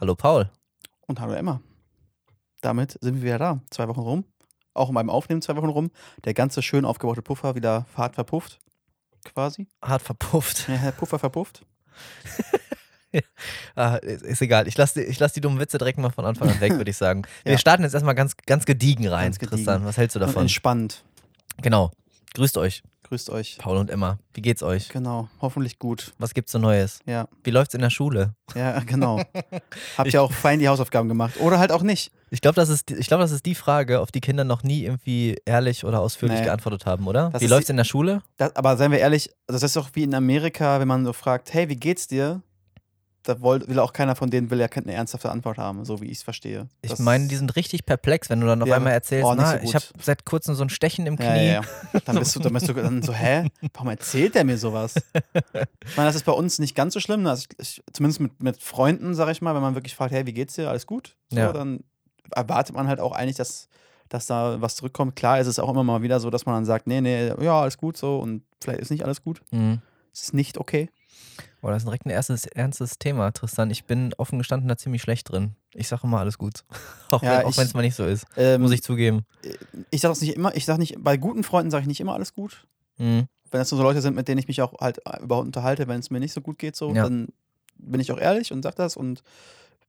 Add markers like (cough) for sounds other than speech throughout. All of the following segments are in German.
Hallo Paul. Und hallo Emma. Damit sind wir wieder da. Zwei Wochen rum. Auch in meinem Aufnehmen zwei Wochen rum. Der ganze schön aufgebaute Puffer wieder hart verpufft. Quasi. Hart verpufft. Ja, (laughs) Puffer verpufft. (laughs) Ah, ist, egal. Ich lasse die, ich lass die dummen Witze direkt mal von Anfang an weg, würde ich sagen. (laughs) Wir Ja. starten jetzt erstmal ganz, ganz gediegen rein. Ganz gediegen. Tristan, was hältst du Und davon? entspannt. Genau. Grüßt euch, Grüßt euch. Paul und Emma. Wie geht's euch? Genau. Hoffentlich gut. Was gibt's so Neues? Ja. Wie läuft's in der Schule? Ja, genau. (laughs) Habt ihr auch fein die Hausaufgaben gemacht? Oder halt auch nicht. Ich glaube, das, ist ich glaub, das ist die Frage, auf die Kinder noch nie irgendwie ehrlich oder ausführlich Nee. geantwortet haben, oder? Das Wie läuft's die- in der Schule? Das, aber seien wir ehrlich, also das ist doch wie in Amerika, wenn man so fragt, hey, wie geht's dir? Da will, auch keiner von denen will ja keine ernsthafte Antwort haben, so wie ich es verstehe. Ich Das- meine, die sind richtig perplex, wenn du dann auf einmal erzählst, oh, na, so ich habe seit kurzem so ein Stechen im Knie. Ja, ja, ja. Dann bist du, dann bist du dann so, hä? Warum erzählt der mir sowas? Ich meine, das ist bei uns nicht ganz so schlimm. Also ich, ich, zumindest mit, mit Freunden, sag ich mal, wenn man wirklich fragt, hey, wie geht's dir? Alles gut? So, Ja. Dann erwartet man halt auch eigentlich, dass, dass da was zurückkommt. Klar ist es auch immer mal wieder so, dass man dann sagt, nee, nee, ja, alles gut so und vielleicht ist nicht alles gut. Mhm. Es ist nicht okay. Boah, das ist direkt ein erstes ernstes Thema, Tristan. Ich bin offen gestanden da ziemlich schlecht drin. Ich sage immer alles gut. (laughs) auch Ja, wenn es mal nicht so ist. Ähm, Muss ich zugeben. ich sage es nicht immer, ich sage nicht, bei guten Freunden sage ich nicht immer alles gut. Mhm. Wenn das so Leute sind, mit denen ich mich auch halt überhaupt unterhalte, wenn es mir nicht so gut geht, so, Ja. dann bin ich auch ehrlich und sag das. Und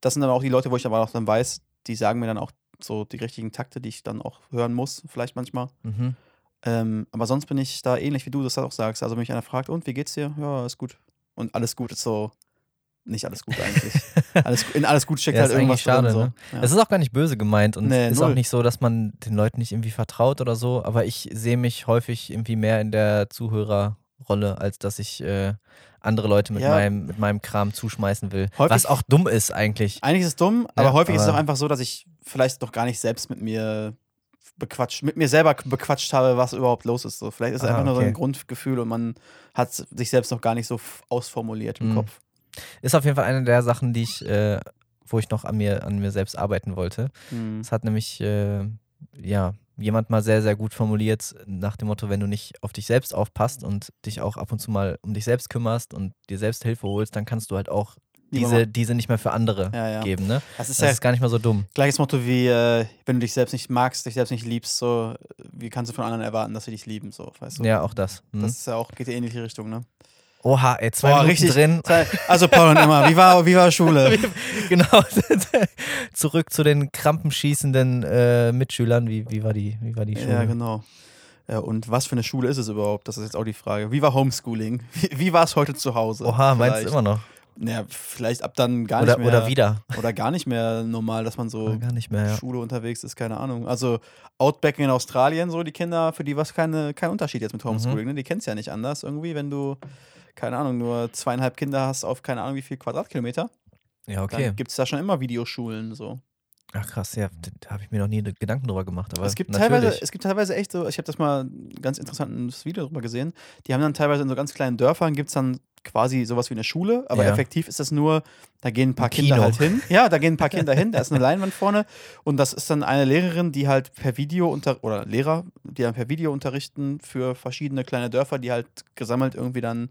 das sind dann auch die Leute, wo ich aber auch dann weiß, die sagen mir dann auch so die richtigen Takte, die ich dann auch hören muss, vielleicht manchmal. Mhm. Ähm, aber sonst bin ich da ähnlich, wie du das auch sagst. Also, wenn mich einer fragt, und wie geht's dir? Ja, ist gut. Und alles gut ist so, nicht alles gut eigentlich. (laughs) alles, in alles gut steckt Ja, halt irgendwas schade, drin. ne? So. Ja. Es ist auch gar nicht böse gemeint und Nee, es ist null. auch nicht so, dass man den Leuten nicht irgendwie vertraut oder so, aber ich sehe mich häufig irgendwie mehr in der Zuhörerrolle, als dass ich äh, andere Leute mit, Ja. meinem, mit meinem Kram zuschmeißen will. Häufig- Was auch dumm ist eigentlich. Eigentlich ist es dumm, aber häufig ist es aber- auch einfach so, dass ich vielleicht noch gar nicht selbst mit mir bequatscht, mit mir selber bequatscht habe, was überhaupt los ist. So, vielleicht ist es Ah, einfach nur so ein Grundgefühl und man hat sich selbst noch gar nicht so ausformuliert im Mhm. Kopf. Ist auf jeden Fall eine der Sachen, die ich, äh, wo ich noch an mir, an mir selbst arbeiten wollte. Mhm. Das hat nämlich, äh, ja, jemand mal sehr, sehr gut formuliert, nach dem Motto, wenn du nicht auf dich selbst aufpasst und dich auch ab und zu mal um dich selbst kümmerst und dir selbst Hilfe holst, dann kannst du halt auch diese, diese nicht mehr für andere Ja, ja. geben, ne? Das ist Das ja ist gar nicht mal so dumm. gleiches Motto wie, äh, wenn du dich selbst nicht magst, dich selbst nicht liebst, so, wie kannst du von anderen erwarten, dass sie dich lieben, so, weißt du? Ja, auch das. Hm. Das ist ja auch, geht in die ähnliche Richtung, ne? Oha, ey, zwei Boah, Minuten richtig. drin. Zwei- Also, Paul und Emma, wie war, wie war Schule? (laughs) genau. (laughs) Zurück zu den krampenschießenden äh, Mitschülern. Wie, wie, war die, wie war die Schule? Ja, genau. Ja, und was für eine Schule ist es überhaupt? Das ist jetzt auch die Frage. Wie war Homeschooling? Wie, wie war es heute zu Hause? Oha, meinst du Vielleicht. immer noch? Naja, vielleicht ab dann gar Oder, nicht mehr. oder wieder? Oder gar nicht mehr normal, dass man so Oder gar nicht mehr, ja. Schule unterwegs ist, keine Ahnung. Also Outback in Australien, so die Kinder, für die war es keine, kein Unterschied jetzt mit Mhm. Homeschooling. Ne? Die kennen es ja nicht anders irgendwie, wenn du, keine Ahnung, nur zweieinhalb Kinder hast auf keine Ahnung wie viel Quadratkilometer. Ja, okay. Gibt es da schon immer Videoschulen. So. Ach krass, ja, da habe ich mir noch nie Gedanken drüber gemacht. Aber es, gibt natürlich. teilweise, es gibt teilweise echt so, ich habe das mal ein ganz interessantes Video drüber gesehen. Die haben dann teilweise in so ganz kleinen Dörfern gibt es dann quasi sowas wie eine Schule, aber Ja. effektiv ist das nur, da gehen ein paar Ein Kinder Kino. halt hin. Ja, da gehen ein paar (laughs) Kinder hin, da ist eine Leinwand vorne und das ist dann eine Lehrerin, die halt per Video unter oder Lehrer, die dann per Video unterrichten für verschiedene kleine Dörfer, die halt gesammelt irgendwie dann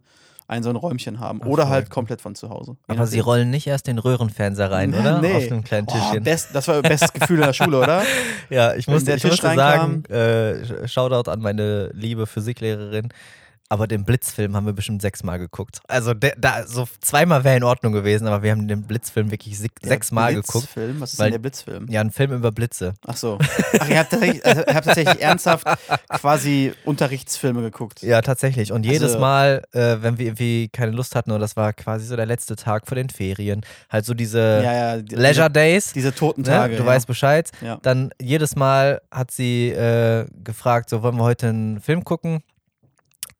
ein so ein Räumchen haben Ach, oder voll. halt komplett von zu Hause. Aber sie nachdem. rollen nicht erst den Röhrenfernseher rein, oder? Nee. Auf einem kleinen Oh, Tischchen. best, das war das bestes Gefühl in der Schule, oder? (laughs) ja, ich musste, der ich Tisch musste sagen, äh, Shoutout an meine liebe Physiklehrerin. Aber den Blitzfilm haben wir bestimmt sechsmal geguckt. Also der, da, so zweimal wäre in Ordnung gewesen, aber wir haben den Blitzfilm wirklich sechsmal geguckt. Blitzfilm? Was ist weil- denn der Blitzfilm? Ja, ein Film über Blitze. Ach so. Ach, ihr habt tatsächlich, also, habt tatsächlich ernsthaft quasi Unterrichtsfilme geguckt. Ja, tatsächlich. Und jedes Also- Mal, äh, wenn wir irgendwie keine Lust hatten, oder das war quasi so der letzte Tag vor den Ferien, halt so diese ja, ja. die- Leisure Days, Diese toten ne? Tage. du ja. weißt Bescheid. Ja. Dann jedes Mal hat sie äh, gefragt, so wollen wir heute einen Film gucken?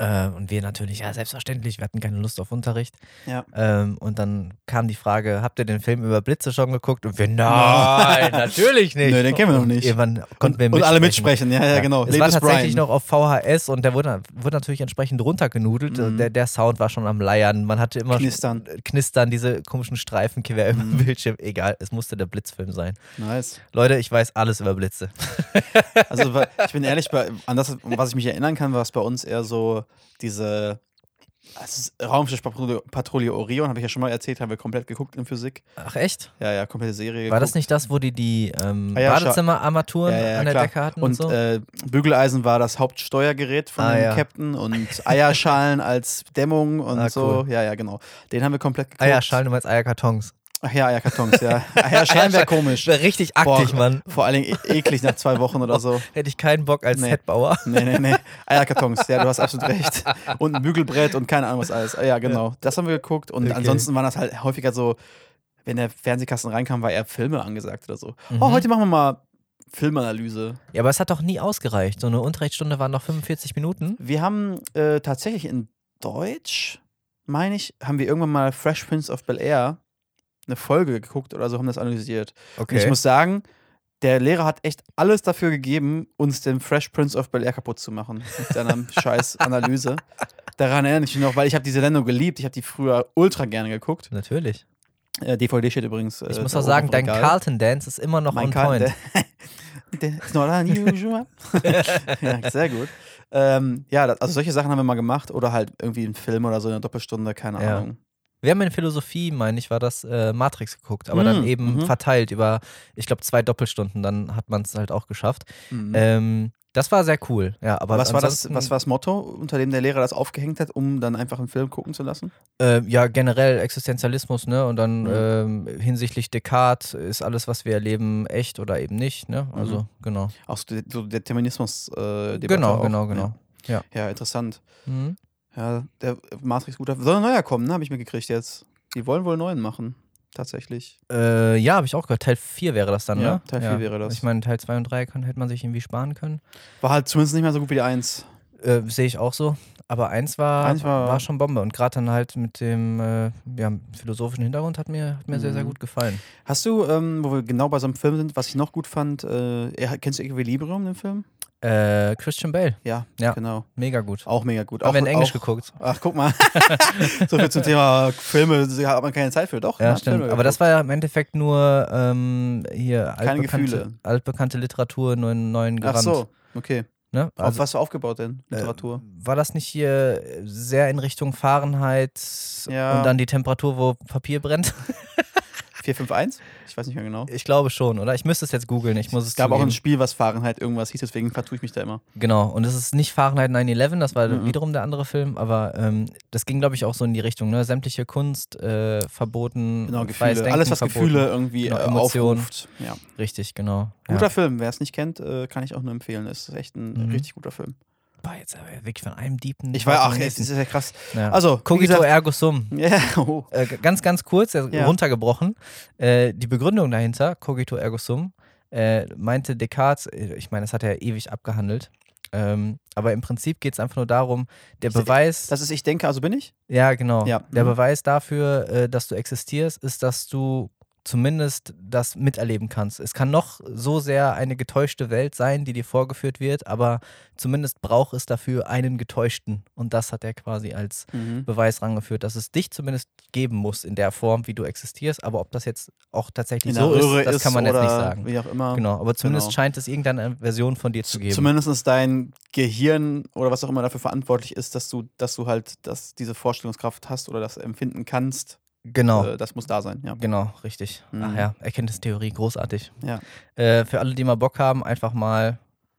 Äh, und wir natürlich, ja, selbstverständlich, wir hatten keine Lust auf Unterricht. Ja. Ähm, und dann kam die Frage, habt ihr den Film über Blitze schon geguckt? Und wir, nein, natürlich nicht. Nö, den kennen wir noch nicht. Irgendwann konnten wir Und alle mitsprechen, ja, ja, genau. Es war tatsächlich Brian. noch auf VHS und der wurde, wurde natürlich entsprechend runtergenudelt. Mhm. Der, der Sound war schon am Leiern. Man hatte immer Knistern. Knistern, diese komischen Streifen quer im Mhm. Bildschirm. Egal, es musste der Blitzfilm sein. Nice. Leute, ich weiß alles über Blitze. Also ich bin ehrlich, an das, was ich mich erinnern kann, war es bei uns eher so diese Also Raumschiffpatrouille Orion, habe ich ja schon mal erzählt, haben wir komplett geguckt in Physik. Ach echt? Ja, ja, komplette Serie. War das nicht das, wo die die ähm, Ah ja, Badezimmerarmaturen Ja, ja, an der klar. Decke hatten und, Und so? äh, Bügeleisen war das Hauptsteuergerät von Ah. Captain und Eierschalen als Dämmung und Ah, so. cool. Ja, ja, genau. Den haben wir komplett geguckt. Eierschalen, du meinst Eierkartons. Ach ja, Eierkartons, ja. (laughs) Eierschalen wäre komisch. Wäre richtig aktig, Boah, Mann. Vor allen Dingen e eklig nach zwei Wochen oder (laughs) so. Hätte ich keinen Bock als Nee. Setbauer. Nee, nee, nee. (laughs) Eierkartons, ja, du hast absolut recht. Und ein Bügelbrett und keine Ahnung was alles. Ja, genau. Das haben wir geguckt. Und Okay. ansonsten waren das halt häufiger so, wenn der Fernsehkasten reinkam, war eher Filme angesagt oder so. Mhm. Oh, heute machen wir mal Filmanalyse. Ja, aber es hat doch nie ausgereicht. So eine Unterrichtsstunde waren noch 45 Minuten. Wir haben äh, tatsächlich in Deutsch, meine ich, haben wir irgendwann mal Fresh Prince of Bel Air eine Folge geguckt oder so, haben das analysiert. Und ich muss sagen, der Lehrer hat echt alles dafür gegeben, uns den Fresh Prince of Bel Air kaputt zu machen. Mit seiner (laughs) scheiß Analyse. Daran erinnere ich mich noch, weil ich habe diese Sendung geliebt. Ich habe die früher ultra gerne geguckt. Natürlich. Äh, DVD steht übrigens. Äh, Ich muss auch sagen, dein. Carlton Dance ist immer noch Mein on point. (laughs) Ist not unusual. (laughs) ja, sehr gut. Ähm, ja, also solche Sachen haben wir mal gemacht oder halt irgendwie einen Film oder so in einer Doppelstunde, keine Ja. Ahnung. Wir haben in Philosophie, meine ich, war das äh, Matrix geguckt, aber dann Mm, eben mhm. verteilt über, ich glaube, zwei Doppelstunden. Dann hat man es halt auch geschafft. Mhm. Ähm, das war sehr cool. Ja, aber was, war das, was war das Motto, unter dem der Lehrer das aufgehängt hat, um dann einfach einen Film gucken zu lassen? Äh, ja, generell Existenzialismus, ne? Und dann Mhm. ähm, hinsichtlich Descartes ist alles, was wir erleben, echt oder eben nicht, ne? Also, Mhm. genau. Auch so, de- so Determinismus-Debatte. Genau, auch. genau, genau. Ja, ja interessant. Mhm. Ja, der Matrix guter. Soll ein neuer kommen, ne? Habe ich mir gekriegt jetzt. Die wollen wohl einen neuen machen. Tatsächlich. Äh, ja, habe ich auch gehört. Teil 4 wäre das dann, Ja, ne? Teil 4 wäre das. Ich meine, Teil 2 und 3 kann, hätte man sich irgendwie sparen können. War halt zumindest nicht mehr so gut wie die 1. Äh, Sehe ich auch so. Aber eins war, Eins war- war, schon Bombe. Und gerade dann halt mit dem äh, ja, philosophischen Hintergrund hat mir, hat mir sehr, sehr Mhm. gut gefallen. Hast du, ähm, wo wir genau bei so einem Film sind, was ich noch gut fand, äh, kennst du Equilibrium, den Film? Äh, Christian Bale, Ja, Ja. genau. mega gut. Auch mega gut. Haben auch wir in Englisch auch, geguckt. Ach, guck mal. (laughs) so viel zum Thema Filme, da hat man keine Zeit für. Doch, Ja, hat stimmt. Filme Aber das war ja im Endeffekt nur ähm, hier Keine altbekannte, Gefühle. altbekannte Literatur, nur in neuen Ach Gewand. so, okay. Ne? Auf Also, was war aufgebaut denn? Literatur? Äh, war das nicht hier sehr in Richtung Fahrenheit Ja. und dann die Temperatur, wo Papier brennt? (laughs) 451? Ich weiß nicht mehr genau. Ich glaube schon, oder? Ich müsste es jetzt googeln. Ich muss es Es gab auch zugeben. ein Spiel, was Fahrenheit irgendwas hieß, deswegen vertue ich mich da immer. Genau, und es ist nicht Fahrenheit 9-11, das war Mhm. wiederum der andere Film, aber ähm, das ging, glaube ich, auch so in die Richtung, ne? Sämtliche Kunst äh, verboten, Genau, Gefühle. Denken Alles, was verboten. Gefühle irgendwie Genau, äh, Emotionen. aufruft. Ja. Richtig, genau. Guter Ja. Film, wer es nicht kennt, äh, kann ich auch nur empfehlen. Ist echt ein Mhm. richtig guter Film. Boah, jetzt aber wirklich von einem Diepen. Ich war, ach, jetzt ist ja krass. ja. Also, Cogito ergo sum. ja, oh. Äh, ganz, ganz kurz, äh, Ja. runtergebrochen. Äh, die Begründung dahinter, cogito ergo sum, äh, meinte Descartes, äh, ich meine, das hat er ewig abgehandelt, ähm, aber im Prinzip geht es einfach nur darum, der Ich- Beweis, das ist ich denke, also bin ich? ja genau, Ja, der mhm. Beweis dafür, äh, dass du existierst, ist, dass du zumindest das miterleben kannst. Es kann noch so sehr eine getäuschte Welt sein, die dir vorgeführt wird, aber zumindest braucht es dafür einen getäuschten. Und das hat er quasi als Mhm. Beweis rangeführt, dass es dich zumindest geben muss in der Form, wie du existierst. Aber ob das jetzt auch tatsächlich so Röhre ist, das kann man jetzt nicht sagen. Wie auch immer. Genau, aber zumindest Genau. scheint es irgendeine Version von dir zu geben. Zumindest dein Gehirn oder was auch immer dafür verantwortlich ist, dass du, dass du halt dass diese Vorstellungskraft hast oder das empfinden kannst. Genau. Äh, das muss da sein, ja. Genau, richtig. Mhm. Ach ja, Erkenntnistheorie, großartig. Ja. Äh, für alle, die mal Bock haben, einfach mal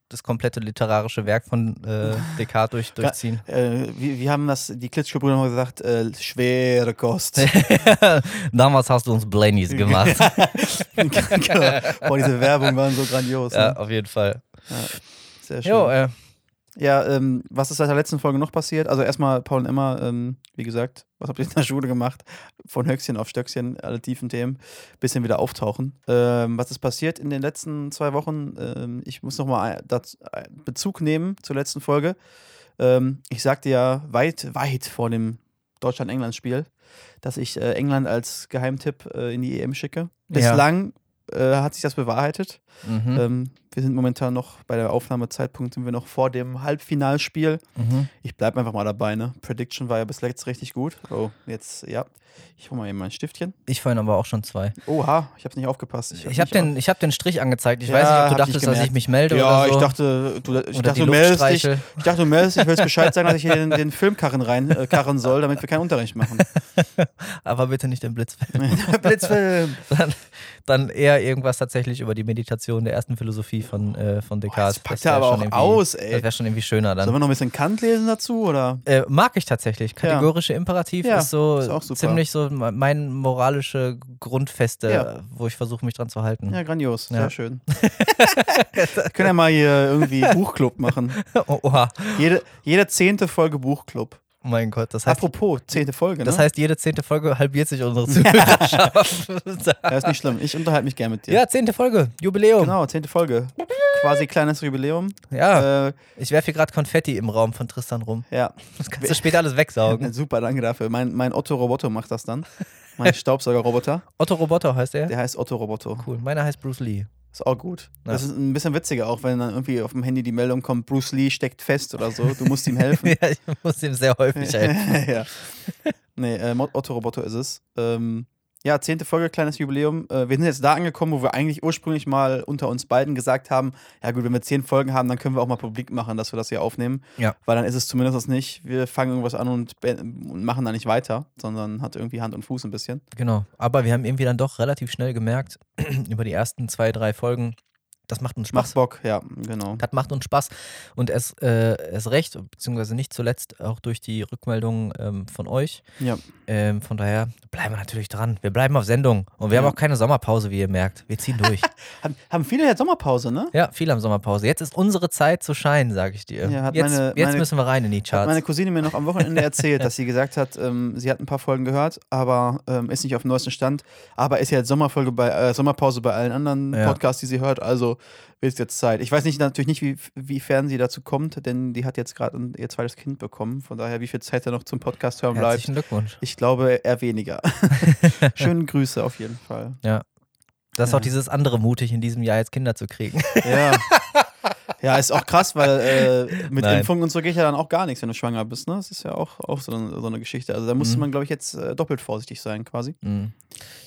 das komplette literarische Werk von äh, (laughs) Descartes durch, durchziehen. Äh, wie, wie haben das die Klitschko-Brüder mal gesagt? Äh, schwere Kost. (laughs) Damals hast du uns Blainies gemacht. (laughs) genau. Boah, diese Werbung waren so grandios. ja, Ne? auf jeden Fall. Sehr schön. Jo, äh, Ja, ähm, was ist seit der letzten Folge noch passiert? Also erstmal Paul und Emma, ähm, wie gesagt, was habt ihr in der Schule gemacht? Von Höchstchen auf Stöckchen, alle tiefen Themen, bisschen wieder auftauchen. Ähm, was ist passiert in den letzten zwei Wochen? Ähm, ich muss nochmal Bezug nehmen zur letzten Folge. Ähm, ich sagte ja weit, weit vor dem Deutschland-England-Spiel, dass ich äh, England als Geheimtipp äh, in die EM schicke. Ja. Bislang äh, hat sich das bewahrheitet. Mhm. Wir sind momentan noch, bei der Aufnahmezeitpunkt sind wir noch vor dem Halbfinalspiel. Mhm. Ich bleibe einfach mal dabei, ne? Prediction war ja bis jetzt richtig gut. Oh, jetzt, ja. Ich hole mal eben mein Stiftchen. Ich vorhin aber auch schon zwei. Oha, ich habe nicht aufgepasst. Ich habe nicht den, ich hab den Strich angezeigt. Ich Ja, weiß nicht, ob du hab dachtest, dass ich mich melde Ja, oder so. ich dachte, du, ich dachte, du meldest dich. Ich dachte, du meldest dich, willst Bescheid sagen, dass ich hier den, den (laughs) Filmkarren reinkarren soll, damit wir keinen Unterricht machen. (laughs) Aber bitte nicht den Blitzfilm. (laughs) Blitzfilm. dann, dann eher irgendwas tatsächlich über die Meditation der ersten Philosophie von, äh, von Descartes. das packt er aber schon auch aus, Das ey. wäre schon irgendwie schöner dann. Sollen wir noch ein bisschen Kant lesen dazu, oder? Äh, mag ich tatsächlich. Kategorische Imperativ Ja, ist so ist ziemlich so me- mein moralische Grundfeste, Ja. wo ich versuche, mich dran zu halten. Ja, grandios. Ja. Sehr schön. können ja mal hier irgendwie (laughs) Buchclub machen. Oh, oha. Jede, jede zehnte Folge Buchclub. Oh mein Gott, das heißt, Apropos, zehnte Folge, ne? das heißt, jede zehnte Folge halbiert sich unsere (laughs) Zuhörerschaft. ja, ist nicht schlimm. Ich unterhalte mich gerne mit dir. ja, zehnte Folge, Jubiläum. Genau, zehnte Folge. Quasi kleines Jubiläum. Ja, Äh, ich werfe hier gerade Konfetti im Raum von Tristan rum. ja. Das kannst du später alles wegsaugen. (laughs) Super, danke dafür. Mein, mein Otto Roboto macht das dann. Mein (laughs) Staubsaugerroboter. Otto Roboter heißt er. Der heißt Otto Roboto. Cool. Meiner heißt Bruce Lee. Ist auch gut. Ja. Das ist ein bisschen witziger, auch wenn dann irgendwie auf dem Handy die Meldung kommt, Bruce Lee steckt fest oder so. Du musst ihm helfen. (laughs) ja, ich muss ihm sehr häufig (laughs) helfen. ja. Nee, äh, Otto Roboto ist es. Ähm, ja, zehnte Folge, kleines Jubiläum. Äh, wir sind jetzt da angekommen, wo wir eigentlich ursprünglich mal unter uns beiden gesagt haben, ja gut, wenn wir zehn Folgen haben, dann können wir auch mal publik machen, dass wir das hier aufnehmen. Ja. Weil dann ist es zumindest nicht, wir fangen irgendwas an und, und machen da nicht weiter, sondern hat irgendwie Hand und Fuß ein bisschen. Genau. Aber wir haben irgendwie dann doch relativ schnell gemerkt, (clears throat) über die ersten zwei, drei Folgen, das macht uns Spaß. Macht Bock, ja, genau. Das macht uns Spaß. Und es, äh, es recht, beziehungsweise nicht zuletzt auch durch die Rückmeldungen ähm, von euch. Ja. Ähm, von daher bleiben wir natürlich dran. Wir bleiben auf Sendung. Und wir Ja. haben auch keine Sommerpause, wie ihr merkt. Wir ziehen durch. (laughs) Haben, haben viele jetzt Sommerpause, ne? ja, viele haben Sommerpause. Jetzt ist unsere Zeit zu scheinen, sage ich dir. Ja, hat jetzt meine- jetzt meine- müssen wir rein in die Hat Charts. meine Cousine mir noch am Wochenende (laughs) erzählt, dass sie gesagt hat, ähm, sie hat ein paar Folgen gehört, aber ähm, ist nicht auf dem neuesten Stand. Aber ist ja jetzt Sommerfolge bei, äh, Sommerpause bei allen anderen Ja. Podcasts, die sie hört. Also wird jetzt Zeit. Ich weiß nicht natürlich nicht, wie, wiefern sie dazu kommt, denn die hat jetzt gerade ihr zweites Kind bekommen. Von daher, wie viel Zeit da noch zum Podcast hören bleibt. Herzlichen Glückwunsch. Ich glaube eher weniger. (laughs) Schöne Grüße auf jeden Fall. Das ist Ja. auch dieses andere mutig, in diesem Jahr jetzt Kinder zu kriegen. Ja. (laughs) Ja, ist auch krass, weil äh, (laughs) mit Nein. Impfungen und so geht ja dann auch gar nichts, wenn du schwanger bist. Ne? Das ist ja auch, auch so, eine, so eine Geschichte. Also da musste Mhm. man, glaube ich, jetzt äh, doppelt vorsichtig sein, quasi. Mhm.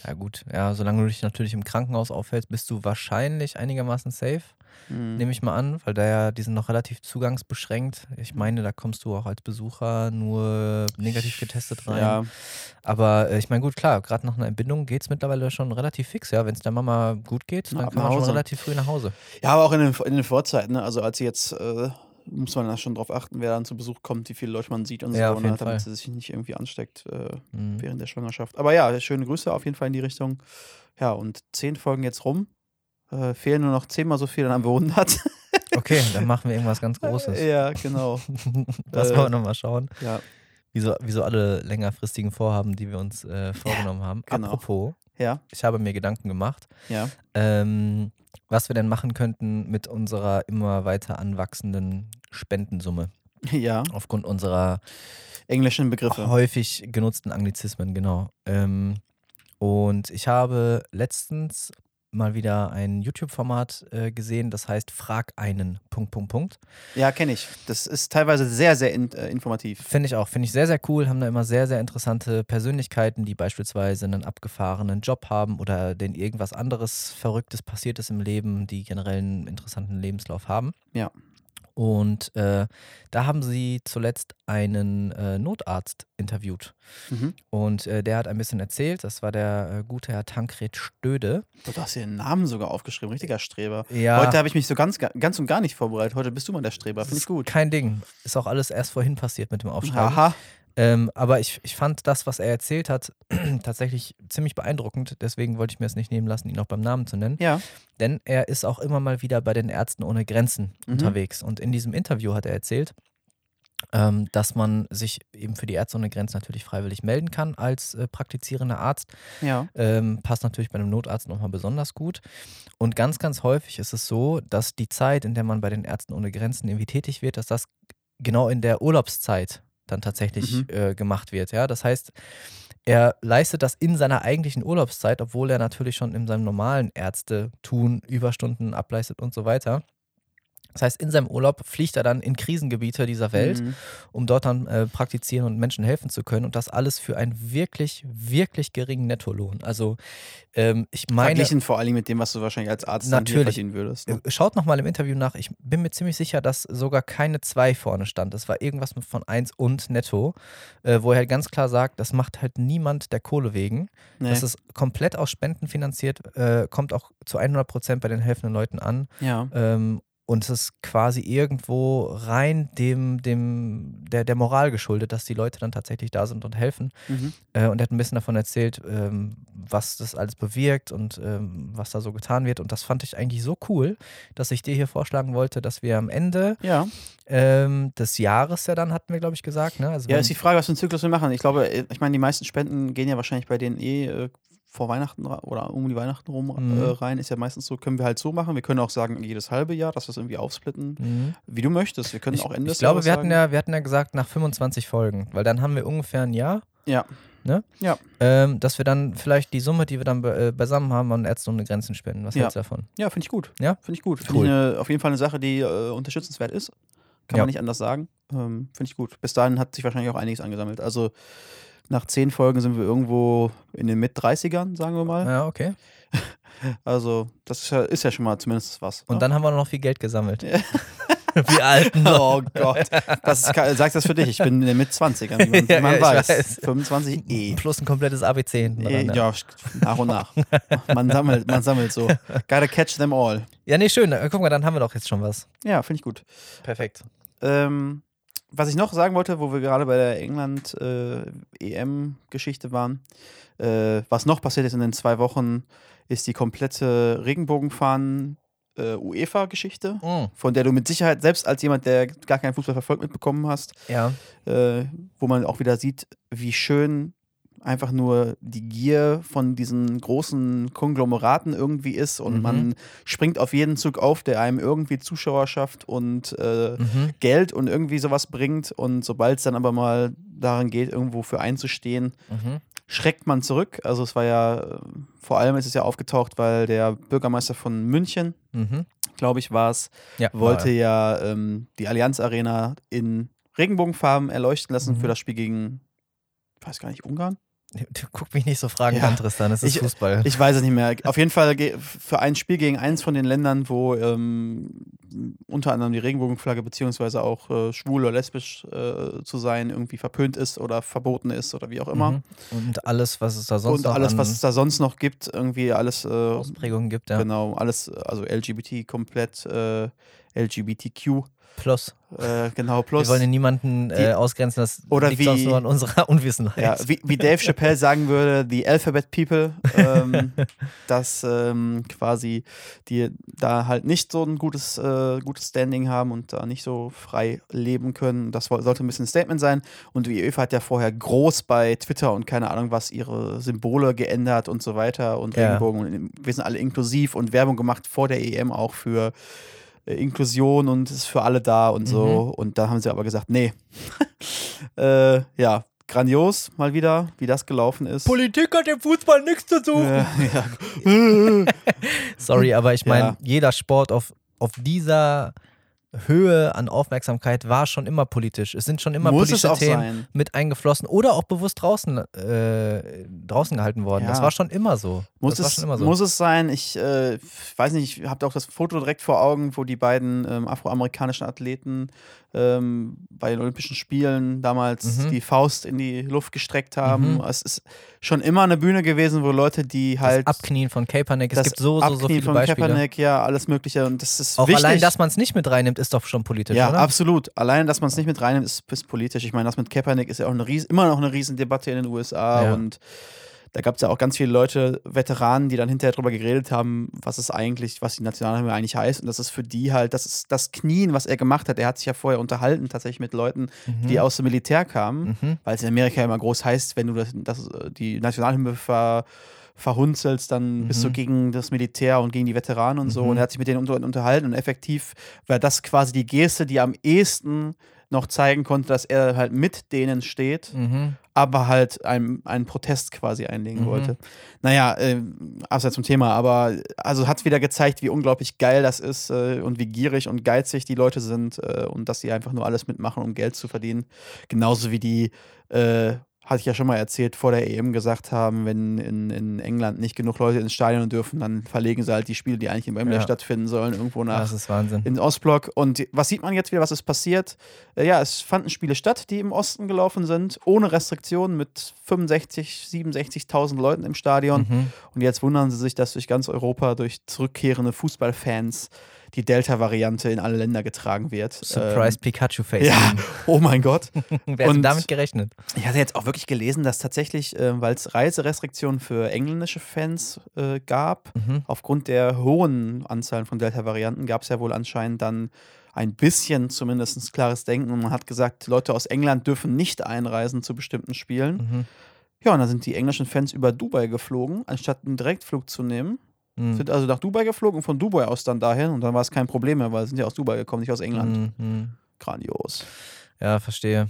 Ja, gut. Ja, solange du dich natürlich im Krankenhaus aufhältst, bist du wahrscheinlich einigermaßen safe. Mhm. Nehme ich mal an, weil da ja, die sind noch relativ zugangsbeschränkt. Ich meine, da kommst du auch als Besucher nur negativ getestet rein. Ja, Aber äh, ich meine, gut, klar, gerade nach einer Entbindung geht es mittlerweile schon relativ fix, ja. Wenn es der Mama gut geht, dann ab kann man schon relativ früh nach Hause. ja aber auch in den, in den Vorzeiten. Ne? Also als sie jetzt, äh, muss man da schon drauf achten, wer dann zu Besuch kommt, wie viele Leute man sieht und Ja, so, ne? damit sie sich nicht irgendwie ansteckt äh, Mhm. während der Schwangerschaft. Aber ja, schöne Grüße auf jeden Fall in die Richtung. Ja, und zehn Folgen jetzt rum. Äh, fehlen nur noch zehnmal so viel, dann haben wir 100. (laughs) Okay, dann machen wir irgendwas ganz (laughs) Großes. ja, genau. (laughs) Lass Äh, mal nochmal schauen, Ja, wie so, wie so alle längerfristigen Vorhaben, die wir uns äh, vorgenommen haben. genau. Apropos, ja, ich habe mir Gedanken gemacht. ja. ähm, was wir denn machen könnten mit unserer immer weiter anwachsenden Spendensumme Ja, aufgrund unserer englischen Begriffe. häufig genutzten Anglizismen, genau. Ähm, und ich habe letztens mal wieder ein YouTube-Format äh, gesehen, das heißt Frag einen, Punkt, Punkt, Punkt. Ja, kenne ich. Das ist teilweise sehr, sehr in, äh, informativ. Finde ich auch, finde ich sehr, sehr cool, haben da immer sehr, sehr interessante Persönlichkeiten, die beispielsweise einen abgefahrenen Job haben oder denen irgendwas anderes Verrücktes passiert ist im Leben, die generell einen interessanten Lebenslauf haben. Ja. Und äh, da haben sie zuletzt einen äh, Notarzt interviewt. Mhm. Und äh, der hat ein bisschen erzählt, das war der äh, gute Herr Tankred Stöde. Du hast dir den Namen sogar aufgeschrieben, richtiger Streber. Ja, Heute habe ich mich so ganz, ganz und gar nicht vorbereitet. Heute bist du mal der Streber, finde ich gut. kein Ding. Ist auch alles erst vorhin passiert mit dem Aufschreiben. Aha. Ähm, aber ich, ich fand das, was er erzählt hat, (clears throat) tatsächlich ziemlich beeindruckend. Deswegen wollte ich mir es nicht nehmen lassen, ihn auch beim Namen zu nennen. Ja. Denn er ist auch immer mal wieder bei den Ärzten ohne Grenzen Mhm. unterwegs. Und in diesem Interview hat er erzählt, ähm, dass man sich eben für die Ärzte ohne Grenzen natürlich freiwillig melden kann als äh, praktizierender Arzt. Ja. Ähm, passt natürlich bei einem Notarzt nochmal besonders gut. Und ganz, ganz häufig ist es so, dass die Zeit, in der man bei den Ärzten ohne Grenzen irgendwie tätig wird, dass das genau in der Urlaubszeit dann tatsächlich Mhm. äh, gemacht wird. Ja? Das heißt, er leistet das in seiner eigentlichen Urlaubszeit, obwohl er natürlich schon in seinem normalen Ärzte-Tun Überstunden ableistet und so weiter. Das heißt, in seinem Urlaub fliegt er dann in Krisengebiete dieser Welt, Mhm. um dort dann äh, praktizieren und Menschen helfen zu können. Und das alles für einen wirklich, wirklich geringen Nettolohn. Also ähm, ich meine, Verglichen vor allem mit dem, was du wahrscheinlich als Arzt Natürlich. verdienen würdest. Ne? äh, schaut nochmal im Interview nach. Ich bin mir ziemlich sicher, dass sogar keine 2 vorne stand. Das war irgendwas von 1 und netto, äh, wo er halt ganz klar sagt, das macht halt niemand der Kohle wegen. Nee. Das ist komplett aus Spenden finanziert, äh, kommt auch zu 100 Prozent bei den helfenden Leuten an. ja. Ähm, und es ist quasi irgendwo rein dem, dem, der, der Moral geschuldet, dass die Leute dann tatsächlich da sind und helfen. Mhm. Äh, und er hat ein bisschen davon erzählt, ähm, was das alles bewirkt und ähm, was da so getan wird. Und das fand ich eigentlich so cool, dass ich dir hier vorschlagen wollte, dass wir am Ende Ja. ähm, des Jahres ja dann, hatten wir, glaube ich, gesagt. Ne? Also Ja, ist die Frage, was für einen Zyklus wir machen. Ich glaube, äh, ich meine, die meisten Spenden gehen ja wahrscheinlich bei denen eh äh, vor Weihnachten oder um die Weihnachten rum Mhm. äh, rein. Ist ja meistens so, können wir halt so machen. Wir können auch sagen, jedes halbe Jahr, dass wir es irgendwie aufsplitten. Mhm. Wie du möchtest. Wir können Ich, auch Ende ich glaube, wir hatten, sagen. ja, wir hatten ja gesagt, nach 25 Folgen, weil dann haben wir ungefähr ein Jahr. Ja. Ähm, dass wir dann vielleicht die Summe, die wir dann be äh, beisammen haben, an Ärzte ohne Grenzen spenden. Was Ja. hältst du davon? Ja, finde ich gut. Ja? Finde ich gut. Finde Cool. ich eine, auf jeden Fall eine Sache, die äh, unterstützenswert ist. Kann Ja. man nicht anders sagen. Ähm, Finde ich gut. Bis dahin hat sich wahrscheinlich auch einiges angesammelt. Also nach zehn Folgen sind wir irgendwo in den Mit-30ern, sagen wir mal. Ja, okay. (laughs) Also das ist ja, ist ja schon mal zumindest was. Und ne? dann haben wir noch viel Geld gesammelt. Ja. (laughs) Wir Alten. (laughs) Oh Gott. Das ist, sagst das für dich. Ich bin in den Mit-20ern, wie man, wie man ja, weiß. weiß. 25 E. Plus ein komplettes ABC hinten dran. Ja, nach und nach. Man sammelt, man sammelt so. Gotta catch them all. ja, nee, schön. Guck mal, dann haben wir doch jetzt schon was. Ja, finde ich gut. Perfekt. Ähm, was ich noch sagen wollte, wo wir gerade bei der England-EM-Geschichte waren, äh, was noch passiert ist in den zwei Wochen, ist die komplette Regenbogenfahren äh, UEFA-Geschichte, Mm, von der du mit Sicherheit, selbst als jemand, der gar keinen Fußball verfolgt, mitbekommen hast, ja. äh, wo man auch wieder sieht, wie schön einfach nur die Gier von diesen großen Konglomeraten irgendwie ist und Mhm. man springt auf jeden Zug auf, der einem irgendwie Zuschauer schafft und äh, Mhm. Geld und irgendwie sowas bringt und sobald es dann aber mal daran geht, irgendwo für einzustehen, Mhm. schreckt man zurück. Also es war ja, äh, vor allem ist es ja aufgetaucht, weil der Bürgermeister von München, Mhm. glaube ich, war es, Ja, wollte ja ähm, die Allianz Arena in Regenbogenfarben erleuchten lassen Mhm. für das Spiel gegen, ich weiß gar nicht, Ungarn? (laughs) Du guck mich nicht so fragend Ja. an, Tristan. Es ist Ich- Fußball. Ich weiß es nicht mehr. Auf jeden Fall für ein Spiel gegen eins von den Ländern, wo ähm, unter anderem die Regenbogenflagge beziehungsweise auch äh, schwul oder lesbisch äh, zu sein irgendwie verpönt ist oder verboten ist oder wie auch immer. Mhm. Und alles, was es da sonst Und noch alles, was es da sonst noch gibt, irgendwie alles, äh, Ausprägungen gibt, ja. genau, alles, also LGBT komplett, äh, LGBTQ, Plus. äh, genau, plus. Wir wollen hier niemanden Die- äh, ausgrenzen, das Oder liegt sonst wie- nur an unserer (laughs) Unwissenheit. Ja, wie, wie Dave Chappelle sagen würde, the Alphabet People, ähm, (laughs) dass ähm, quasi die da halt nicht so ein gutes, äh, gutes Standing haben und da nicht so frei leben können. Das sollte ein bisschen ein Statement sein. Und die UEFA hat ja vorher groß bei Twitter und keine Ahnung was ihre Symbole geändert und so weiter und Ja. Regenbogen. Und wir sind alle inklusiv und Werbung gemacht vor der EM auch für Inklusion und es ist für alle da und so. Mhm. Und da haben sie aber gesagt, nee. (laughs) äh, ja, grandios mal wieder, wie das gelaufen ist. Politik hat im Fußball nichts zu suchen. Ja, (laughs) ja. (laughs) Sorry, aber ich meine, Ja. jeder Sport auf, auf dieser Höhe an Aufmerksamkeit war schon immer politisch. Es sind schon immer Muss politische Themen sein. mit eingeflossen oder auch bewusst draußen, äh, draußen gehalten worden. Ja. Das war schon immer so. Muss, es, immer so. muss es sein? Ich äh, weiß nicht, ich habe auch das Foto direkt vor Augen, wo die beiden ähm, afroamerikanischen Athleten ähm, bei den Olympischen Spielen damals Mhm. die Faust in die Luft gestreckt haben. Mhm. Es ist schon immer eine Bühne gewesen, wo Leute, die halt das Abknien von Kaepernick. Es gibt so, so, so viele von Beispiele. Kaepernick, ja, alles Mögliche. Und das ist Auch wichtig. allein, dass man es nicht mit reinnimmt, ist doch schon politisch, ja, oder? absolut. Allein, dass man es nicht mit reinnimmt, ist, ist politisch. Ich meine, das mit Kaepernick ist ja auch eine ries immer noch eine Riesendebatte in den USA Ja. und da gab es ja auch ganz viele Leute, Veteranen, die dann hinterher drüber geredet haben, was es eigentlich, was die Nationalhymne eigentlich heißt. Und das ist für die halt, das ist das Knien, was er gemacht hat. Er hat sich ja vorher unterhalten, tatsächlich mit Leuten, Mhm. die aus dem Militär kamen, Mhm. weil es in Amerika immer groß heißt, wenn du das, das, die Nationalhymne ver, verhunzelst, dann bist du Mhm. gegen das Militär und gegen die Veteranen und so. Mhm. Und er hat sich mit denen unter, unterhalten und effektiv war das quasi die Geste, die am ehesten noch zeigen konnte, dass er halt mit denen steht, Mhm. aber halt einen, einen Protest quasi einlegen Mhm. wollte. Naja, äh, abseits vom Thema, aber also hat wieder gezeigt, wie unglaublich geil das ist äh, und wie gierig und geizig die Leute sind äh, und dass sie einfach nur alles mitmachen, um Geld zu verdienen. Genauso wie die, äh, hatte ich ja schon mal erzählt, vor der EM gesagt haben, wenn in, in England nicht genug Leute ins Stadion dürfen, dann verlegen sie halt die Spiele, die eigentlich im Wembley Ja. stattfinden sollen, irgendwo nach Das ist Wahnsinn. in den Ostblock. Und was sieht man jetzt wieder, was ist passiert? Äh, ja, es fanden Spiele statt, die im Osten gelaufen sind, ohne Restriktionen, mit 65, 67.000 Leuten im Stadion. Mhm. Und jetzt wundern sie sich, dass durch ganz Europa, durch zurückkehrende Fußballfans, die Delta-Variante in alle Länder getragen wird. Surprise Pikachu Face. ja, oh mein Gott. (laughs) Wer hat damit gerechnet? Ich hatte jetzt auch wirklich gelesen, dass tatsächlich, äh, weil es Reiserestriktionen für englische Fans äh, gab, Mhm. aufgrund der hohen Anzahl von Delta-Varianten gab es ja wohl anscheinend dann ein bisschen zumindest klares Denken und man hat gesagt, Leute aus England dürfen nicht einreisen zu bestimmten Spielen. Mhm. Ja, und dann sind die englischen Fans über Dubai geflogen, anstatt einen Direktflug zu nehmen. Mhm. Sind also nach Dubai geflogen und von Dubai aus dann dahin und dann war es kein Problem mehr, weil sie sind ja aus Dubai gekommen, nicht aus England. Mhm. Grandios. Ja, verstehe.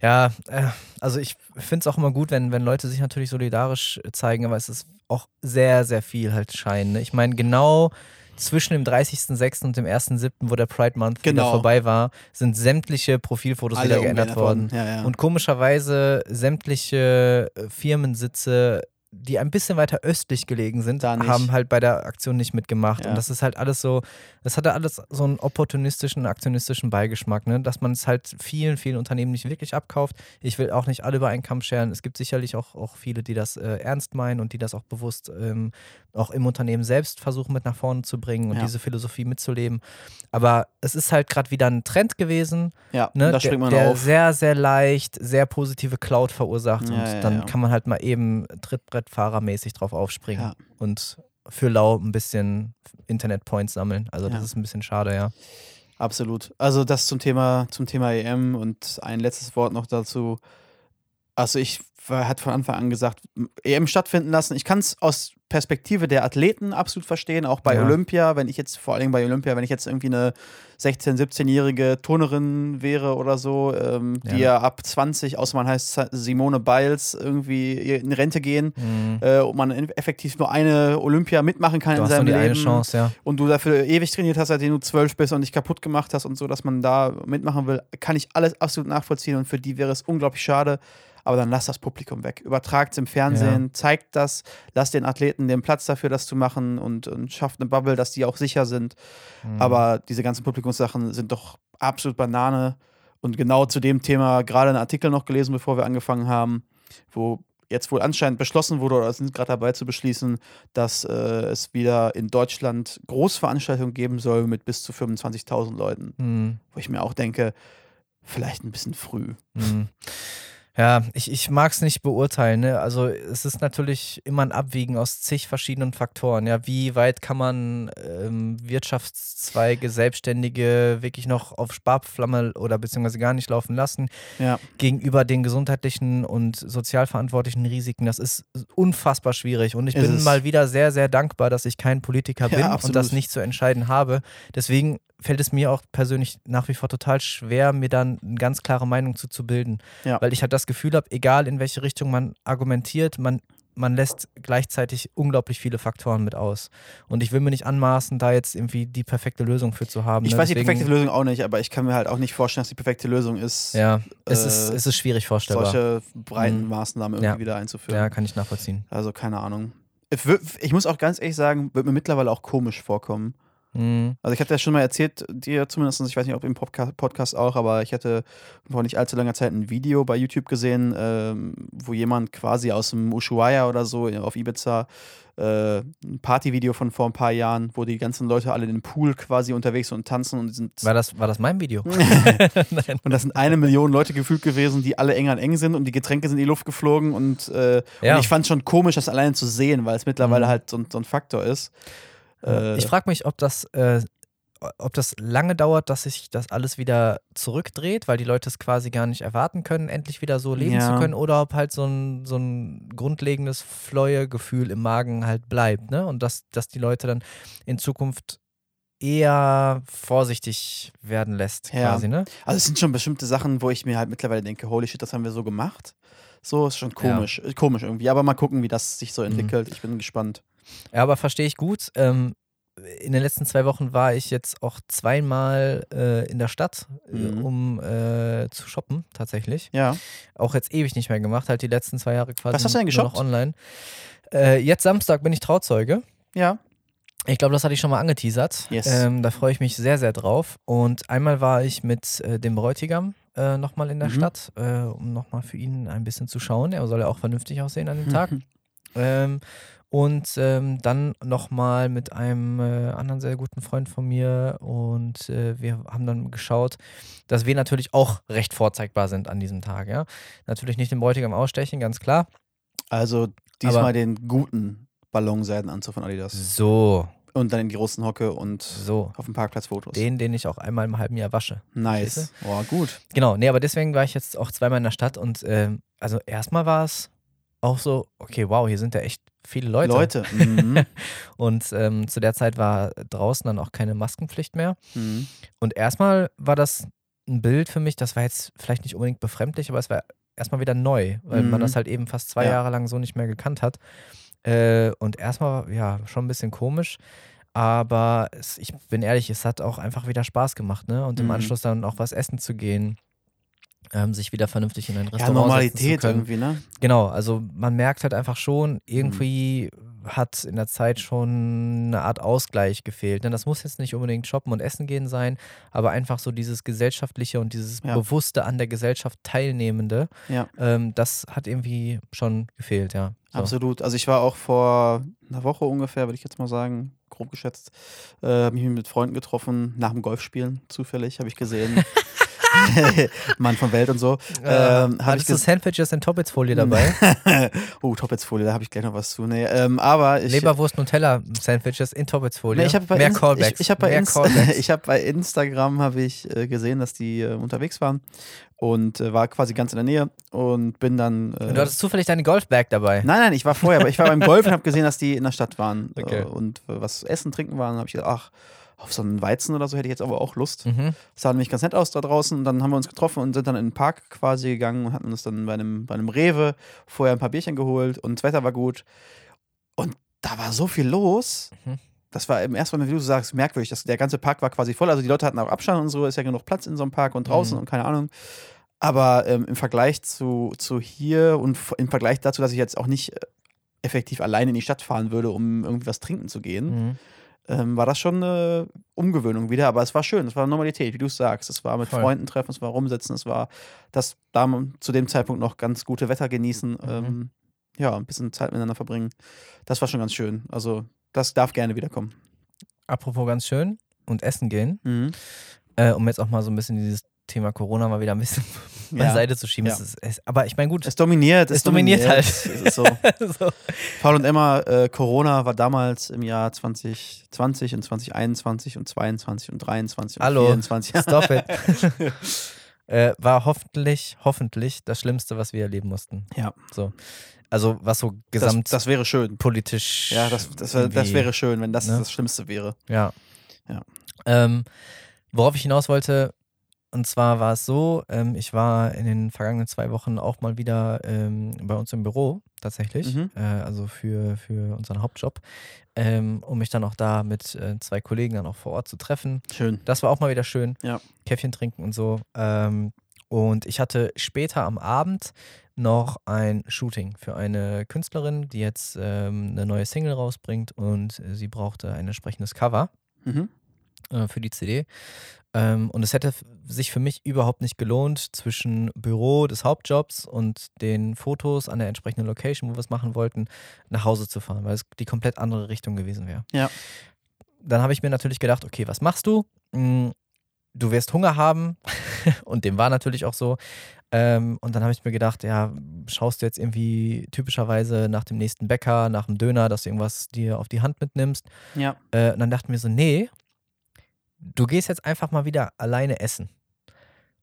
Ja, äh, also ich finde es auch immer gut, wenn, wenn Leute sich natürlich solidarisch zeigen, aber es ist auch sehr, sehr viel halt Schein. Ne? Ich meine, genau zwischen dem 30.06. und dem 1.07., wo der Pride Month wieder Genau. vorbei war, sind sämtliche Profilfotos wieder geändert umgeändert worden. Ja, ja. Und komischerweise sämtliche äh, Firmensitze, die ein bisschen weiter östlich gelegen sind, haben halt bei der Aktion nicht mitgemacht. Ja. Und das ist halt alles so, das hatte alles so einen opportunistischen, aktionistischen Beigeschmack, ne? dass man es halt vielen, vielen Unternehmen nicht wirklich abkauft. Ich will auch nicht alle über einen Kamm scheren. Es gibt sicherlich auch, auch viele, die das äh, ernst meinen und die das auch bewusst ähm, auch im Unternehmen selbst versuchen mit nach vorne zu bringen und Ja. diese Philosophie mitzuleben. Aber es ist halt gerade wieder ein Trend gewesen, ja, ne, da der, man der auf. sehr, sehr leicht, sehr positive Cloud verursacht und dann kann man halt mal eben Trittbrettfahrermäßig drauf aufspringen Ja. und für lau ein bisschen Internet-Points sammeln. Also das Ja. ist ein bisschen schade, ja. Absolut. Also das zum Thema, zum Thema EM und ein letztes Wort noch dazu. Also ich war- hat von Anfang an gesagt, EM stattfinden lassen. Ich kann es aus Perspektive der Athleten absolut verstehen, auch bei Ja. Olympia, wenn ich jetzt, vor allem bei Olympia, wenn ich jetzt irgendwie eine 16-, 17-jährige Turnerin wäre oder so, ähm, die Ja. ja ab 20, außer man heißt Simone Biles, irgendwie in Rente gehen Mhm. äh, und man effektiv nur eine Olympia mitmachen kann Du in seinem Leben eine Chance, ja. und du dafür ewig trainiert hast, seitdem du zwölf bist und dich kaputt gemacht hast und so, dass man da mitmachen will, kann ich alles absolut nachvollziehen und für die wäre es unglaublich schade. Aber dann lass das Publikum weg. Übertragt es im Fernsehen, zeigt das, lass den Athleten den Platz dafür, das zu machen und, und schafft eine Bubble, dass die auch sicher sind. Mhm. Aber diese ganzen Publikumssachen sind doch absolut Banane. Und genau zu dem Thema gerade einen Artikel noch gelesen, bevor wir angefangen haben, wo jetzt wohl anscheinend beschlossen wurde oder sind gerade dabei zu beschließen, dass äh, es wieder in Deutschland Großveranstaltungen geben soll mit bis zu 25.000 Leuten. Mhm. Wo ich mir auch denke, vielleicht ein bisschen früh. Mhm. Ja, ich, ich mag es nicht beurteilen. Ne? Also es ist natürlich immer ein Abwiegen aus zig verschiedenen Faktoren. Ja, wie weit kann man ähm, Wirtschaftszweige, Selbstständige wirklich noch auf Sparflamme oder beziehungsweise gar nicht laufen lassen Ja, gegenüber den gesundheitlichen und sozial verantwortlichen Risiken? Das ist unfassbar schwierig. Und ich Ist bin es. mal wieder sehr, sehr dankbar, dass ich kein Politiker Ja, bin und absolut. das nicht zu entscheiden habe. Deswegen fällt es mir auch persönlich nach wie vor total schwer, mir dann eine ganz klare Meinung zu, zu bilden. Ja. Weil ich halt das Gefühl habe, egal in welche Richtung man argumentiert, man, man lässt gleichzeitig unglaublich viele Faktoren mit aus. Und ich will mir nicht anmaßen, da jetzt irgendwie die perfekte Lösung für zu haben. ich ne? weiß die Deswegen- perfekte Lösung auch nicht, aber ich kann mir halt auch nicht vorstellen, dass die perfekte Lösung ist, Ja, es, äh, ist, es ist schwierig vorstellbar. solche breiten Mhm. Maßnahmen irgendwie Ja. wieder einzuführen. Ja, kann ich nachvollziehen. Also keine Ahnung. Ich muss auch ganz ehrlich sagen, wird mir mittlerweile auch komisch vorkommen. Mhm. Also ich hatte ja schon mal erzählt, dir zumindest, ich weiß nicht, ob im Podca- Podcast auch, aber ich hatte vor nicht allzu langer Zeit ein Video bei YouTube gesehen, ähm, wo jemand quasi aus dem Ushuaia oder so auf Ibiza äh, ein Partyvideo von vor ein paar Jahren, wo die ganzen Leute alle in den Pool quasi unterwegs sind und tanzen und sind War, das, war das mein Video? (laughs) Nein. und das sind eine Million Leute gefühlt gewesen, die alle eng an eng sind und die Getränke sind in die Luft geflogen und, äh, Ja. und ich fand schon komisch, das alleine zu sehen, weil es mittlerweile Mhm. halt so, so ein Faktor ist. Äh, Ich frage mich, ob das, äh, ob das lange dauert, dass sich das alles wieder zurückdreht, weil die Leute es quasi gar nicht erwarten können, endlich wieder so leben Ja. zu können, oder ob halt so ein, so ein grundlegendes Fleuegefühl im Magen halt bleibt, ne? Und dass, dass die Leute dann in Zukunft eher vorsichtig werden lässt, Ja. quasi, ne? Also es sind schon bestimmte Sachen, wo ich mir halt mittlerweile denke, holy shit, das haben wir so gemacht. So ist schon komisch, äh, komisch irgendwie. Aber mal gucken, wie das sich Mhm. so entwickelt. Ich bin gespannt. Ja, aber verstehe ich gut. Ähm, in den letzten zwei Wochen war ich jetzt auch zweimal äh, in der Stadt, äh, Mhm. um äh, zu shoppen, tatsächlich. Ja. Auch jetzt ewig nicht mehr gemacht, halt die letzten zwei Jahre quasi Was hast du denn nur noch geshoppt? online. Äh, jetzt Samstag bin ich Trauzeuge. Ja. Ich glaube, das hatte ich schon mal angeteasert. Yes. Ähm, da freue ich mich sehr, sehr drauf. Und einmal war ich mit äh, dem Bräutigam äh, nochmal in der Mhm. Stadt, äh, um nochmal für ihn ein bisschen zu schauen. Er soll ja auch vernünftig aussehen an dem (laughs) Tag. Ähm, und ähm, dann nochmal mit einem äh, anderen sehr guten Freund von mir und äh, wir haben dann geschaut, dass wir natürlich auch recht vorzeigbar sind an diesem Tag. Ja? Natürlich nicht den Bräutigam ausstechen, ganz klar. Also diesmal Aber- den guten Ballonseidenanzug von Adidas. So, Und dann in die Russenhocke und so. auf dem Parkplatz Fotos. Den, den ich auch einmal im halben Jahr wasche. nice. Boah, gut. Genau, nee, aber deswegen war ich jetzt auch zweimal in der Stadt und ähm, also erstmal war es auch so, okay, wow, hier sind ja echt viele Leute. Leute. (laughs) Mhm. Und ähm, zu der Zeit war draußen dann auch keine Maskenpflicht mehr. mhm. Und erstmal war das ein Bild für mich, das war jetzt vielleicht nicht unbedingt befremdlich, aber es war erstmal wieder neu, weil man Mhm. das halt eben fast zwei Ja. Jahre lang so nicht mehr gekannt hat. Äh, und erstmal, ja, schon ein bisschen komisch. Aber es, ich bin ehrlich, es hat auch einfach wieder Spaß gemacht, ne? Und im Mhm. Anschluss dann auch was essen zu gehen, ähm, sich wieder vernünftig in ein Ja, Restaurant setzen Normalität irgendwie, ne? Genau, also man merkt halt einfach schon, Mhm. irgendwie hat in der Zeit schon eine Art Ausgleich gefehlt. Ne? Das muss jetzt nicht unbedingt shoppen und essen gehen sein, aber einfach so dieses gesellschaftliche und dieses Ja. bewusste an der Gesellschaft teilnehmende, Ja. ähm, das hat irgendwie schon gefehlt, ja. So. Absolut. Also ich war auch vor einer Woche ungefähr, würde ich jetzt mal sagen, grob geschätzt, äh, habe mich mit Freunden getroffen, nach dem Golfspielen, zufällig, habe ich gesehen. (laughs) (laughs) Mann von Welt und so. Äh, Ähm, hab hattest ich du Sandwiches in Toppets-Folie dabei? (laughs) oh, Top-Folie, da habe ich gleich noch was zu. Nee, ähm, aber ich, Leberwurst Nutella Sandwiches in Toppets-Folie. Nee, ich habe bei, Mehr Inst- Callbacks. ich, (laughs) ich hab bei, Inst hab bei Instagram habe ich äh, gesehen, dass die äh, unterwegs waren und äh, war quasi ganz in der Nähe und bin dann. Äh, Und du hattest zufällig deine Golfbag dabei. Nein, nein, ich war vorher, aber ich war beim Golf und habe gesehen, dass die in der Stadt waren Okay. äh, und äh, was essen, trinken waren. habe ich gedacht, ach, auf so einen Weizen oder so hätte ich jetzt aber auch Lust. Mhm. sah nämlich ganz nett aus da draußen. Und dann haben wir uns getroffen und sind dann in den Park quasi gegangen und hatten uns dann bei einem, bei einem Rewe vorher ein paar Bierchen geholt und das Wetter war gut. Und da war so viel los. Mhm. Das war im ersten Mal, wie du sagst, merkwürdig. Das, der ganze Park war quasi voll. Also die Leute hatten auch Abstand und so, ist ja genug Platz in so einem Park und draußen Mhm. und keine Ahnung. Aber ähm, im Vergleich zu, zu hier und im Vergleich dazu, dass ich jetzt auch nicht äh, effektiv alleine in die Stadt fahren würde, um irgendwie was trinken zu gehen, Mhm. Ähm, war das schon eine Umgewöhnung wieder, aber es war schön, es war Normalität, wie du es sagst. Es war mit Voll. Freunden treffen, es war rumsitzen, es war das da zu dem Zeitpunkt noch ganz gute Wetter genießen, ähm, ja, ein bisschen Zeit miteinander verbringen. Das war schon ganz schön. Also, das darf gerne wiederkommen. Apropos ganz schön und essen gehen. Mhm. äh, um jetzt auch mal so ein bisschen dieses Thema Corona mal wieder ein bisschen Ja. beiseite zu schieben. Ja. Ist, es, aber ich meine, gut. Es dominiert, es, Es dominiert halt. Es ist so. (laughs) so. Paul und Emma, äh, Corona war damals im Jahr 2020 und 2021 und 22 und 23 und Hallo. 24. (laughs) Stop it. (laughs) äh, war hoffentlich, hoffentlich das Schlimmste, was wir erleben mussten. Ja. So. Also, was so Das, gesamt das wäre schön. politisch. Ja, das, das, das wäre schön, wenn das ne? das Schlimmste wäre. Ja. Ja. Ähm, worauf ich hinaus wollte, und zwar war es so, ähm, ich war in den vergangenen zwei Wochen auch mal wieder ähm, bei uns im Büro tatsächlich, Mhm. äh, also für, für unseren Hauptjob, ähm, um mich dann auch da mit äh, zwei Kollegen dann auch vor Ort zu treffen. Schön. Das war auch mal wieder schön. Ja. Käffchen trinken und so. Ähm, und ich hatte später am Abend noch ein Shooting für eine Künstlerin, die jetzt ähm, eine neue Single rausbringt und äh, sie brauchte ein entsprechendes Cover Mhm. äh, für die CD. Ähm, und es hätte sich für mich überhaupt nicht gelohnt, zwischen Büro des Hauptjobs und den Fotos an der entsprechenden Location, wo wir es machen wollten, nach Hause zu fahren, weil es die komplett andere Richtung gewesen wäre. Ja. Dann habe ich mir natürlich gedacht, okay, was machst du? Mm, Du wirst Hunger haben (laughs) und dem war natürlich auch so. Ähm, und dann habe ich mir gedacht, ja, schaust du jetzt irgendwie typischerweise nach dem nächsten Bäcker, nach dem Döner, dass du irgendwas dir auf die Hand mitnimmst. Ja. Äh, und dann dachten wir so, nee, du gehst jetzt einfach mal wieder alleine essen.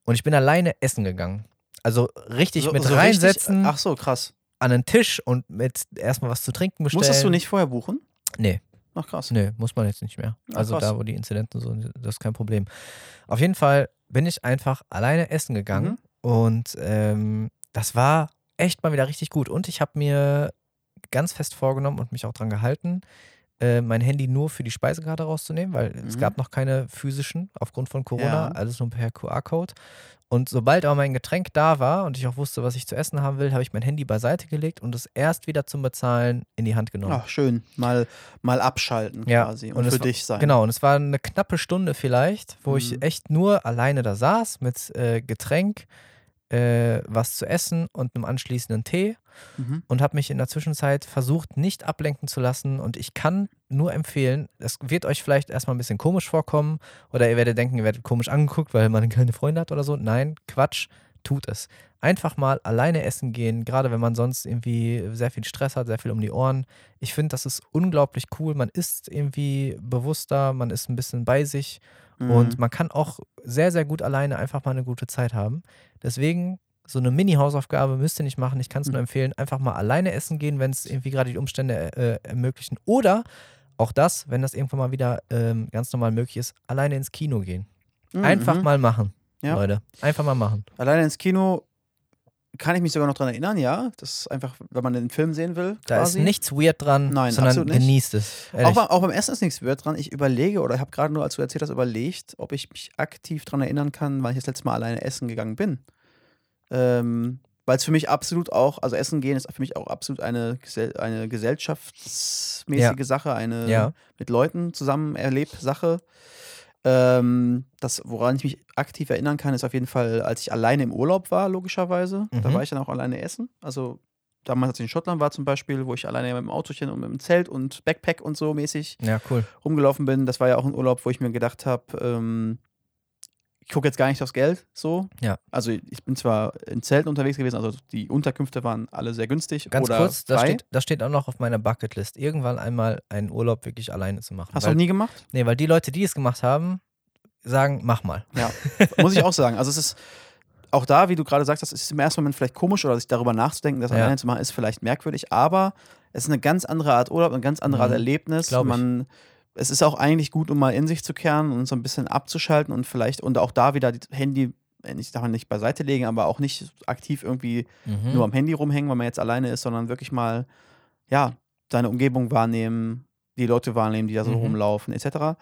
Und ich bin alleine essen gegangen. Also richtig So- mit so reinsetzen Richtig, ach so, krass. an den Tisch und mit erstmal was zu trinken bestellen. Musstest du nicht vorher buchen? Nee. Ach krass. Nee, muss man jetzt nicht mehr. Also krass. da, wo die Inzidenten so, das ist kein Problem. Auf jeden Fall bin ich einfach alleine essen gegangen Mhm. und ähm, das war echt mal wieder richtig gut. Und ich habe mir ganz fest vorgenommen und mich auch dran gehalten, äh, mein Handy nur für die Speisekarte rauszunehmen, weil es Mhm. gab noch keine physischen aufgrund von Corona, Ja. alles nur per QR-Code. Und sobald aber mein Getränk da war und ich auch wusste, was ich zu essen haben will, habe ich mein Handy beiseite gelegt und es erst wieder zum Bezahlen in die Hand genommen. Ach, schön. Mal, mal abschalten Ja, quasi und, und es für war- dich sein. Genau, und es war eine knappe Stunde vielleicht, wo Mhm. ich echt nur alleine da saß mit äh, Getränk, äh, was zu essen und einem anschließenden Tee Mhm. und habe mich in der Zwischenzeit versucht, nicht ablenken zu lassen. Und ich kann nur empfehlen, es wird euch vielleicht erstmal ein bisschen komisch vorkommen oder ihr werdet denken, ihr werdet komisch angeguckt, weil man (laughs) keine Freunde hat oder so. Nein, Quatsch, tut es. Einfach mal alleine essen gehen, gerade wenn man sonst irgendwie sehr viel Stress hat, sehr viel um die Ohren. Ich finde, das ist unglaublich cool. Man ist irgendwie bewusster, man ist ein bisschen bei sich Mhm. und man kann auch sehr, sehr gut alleine einfach mal eine gute Zeit haben. Deswegen, so eine Mini-Hausaufgabe müsst ihr nicht machen. Ich kann es nur Mhm. empfehlen, einfach mal alleine essen gehen, wenn es irgendwie gerade die Umstände äh, ermöglichen. Oder auch das, wenn das irgendwann mal wieder ähm, ganz normal möglich ist, alleine ins Kino gehen. Mhm, Einfach mhm. mal machen, Ja. Leute. Einfach mal machen. Alleine ins Kino kann ich mich sogar noch dran erinnern, ja. Das ist einfach, wenn man den Film sehen will. Da quasi. ist nichts weird dran, Nein, sondern absolut nicht. genießt es. Auch auch beim Essen ist nichts weird dran. Ich überlege, oder ich habe gerade nur, als du erzählt hast, überlegt, ob ich mich aktiv daran erinnern kann, weil ich das letzte Mal alleine essen gegangen bin. Ähm, weil es für mich absolut auch, also Essen gehen ist für mich auch absolut eine, Gesell eine gesellschaftsmäßige Sache, eine Ja. mit Leuten zusammen erlebt Sache. Ähm, das, woran ich mich aktiv erinnern kann, ist auf jeden Fall, als ich alleine im Urlaub war, logischerweise. Da Mhm. war ich dann auch alleine essen. Also damals, als ich in Schottland war zum Beispiel, wo ich alleine mit dem Autochen und mit dem Zelt und Backpack und so mäßig ja, cool. rumgelaufen bin. Das war ja auch ein Urlaub, wo ich mir gedacht habe, ähm, ich gucke jetzt gar nicht aufs Geld so. Ja. Also ich bin zwar in Zelten unterwegs gewesen, also die Unterkünfte waren alle sehr günstig. Ganz kurz, das steht, das steht auch noch auf meiner Bucketlist, irgendwann einmal einen Urlaub wirklich alleine zu machen. Hast du weil, noch nie gemacht? Nee, weil die Leute, die es gemacht haben, sagen, mach mal. Ja, (laughs) muss ich auch sagen. Also es ist auch da, wie du gerade sagst, das ist im ersten Moment vielleicht komisch oder sich darüber nachzudenken, das Ja. alleine zu machen, ist vielleicht merkwürdig, aber es ist eine ganz andere Art Urlaub, eine ganz andere Art Mhm, Erlebnis. glaub ich. Es ist auch eigentlich gut, um mal in sich zu kehren und so ein bisschen abzuschalten und vielleicht und auch da wieder das Handy, äh, ich darf nicht beiseite legen, aber auch nicht aktiv irgendwie Mhm. nur am Handy rumhängen, weil man jetzt alleine ist, sondern wirklich mal, ja, seine Umgebung wahrnehmen, die Leute wahrnehmen, die da so Mhm. rumlaufen, etc.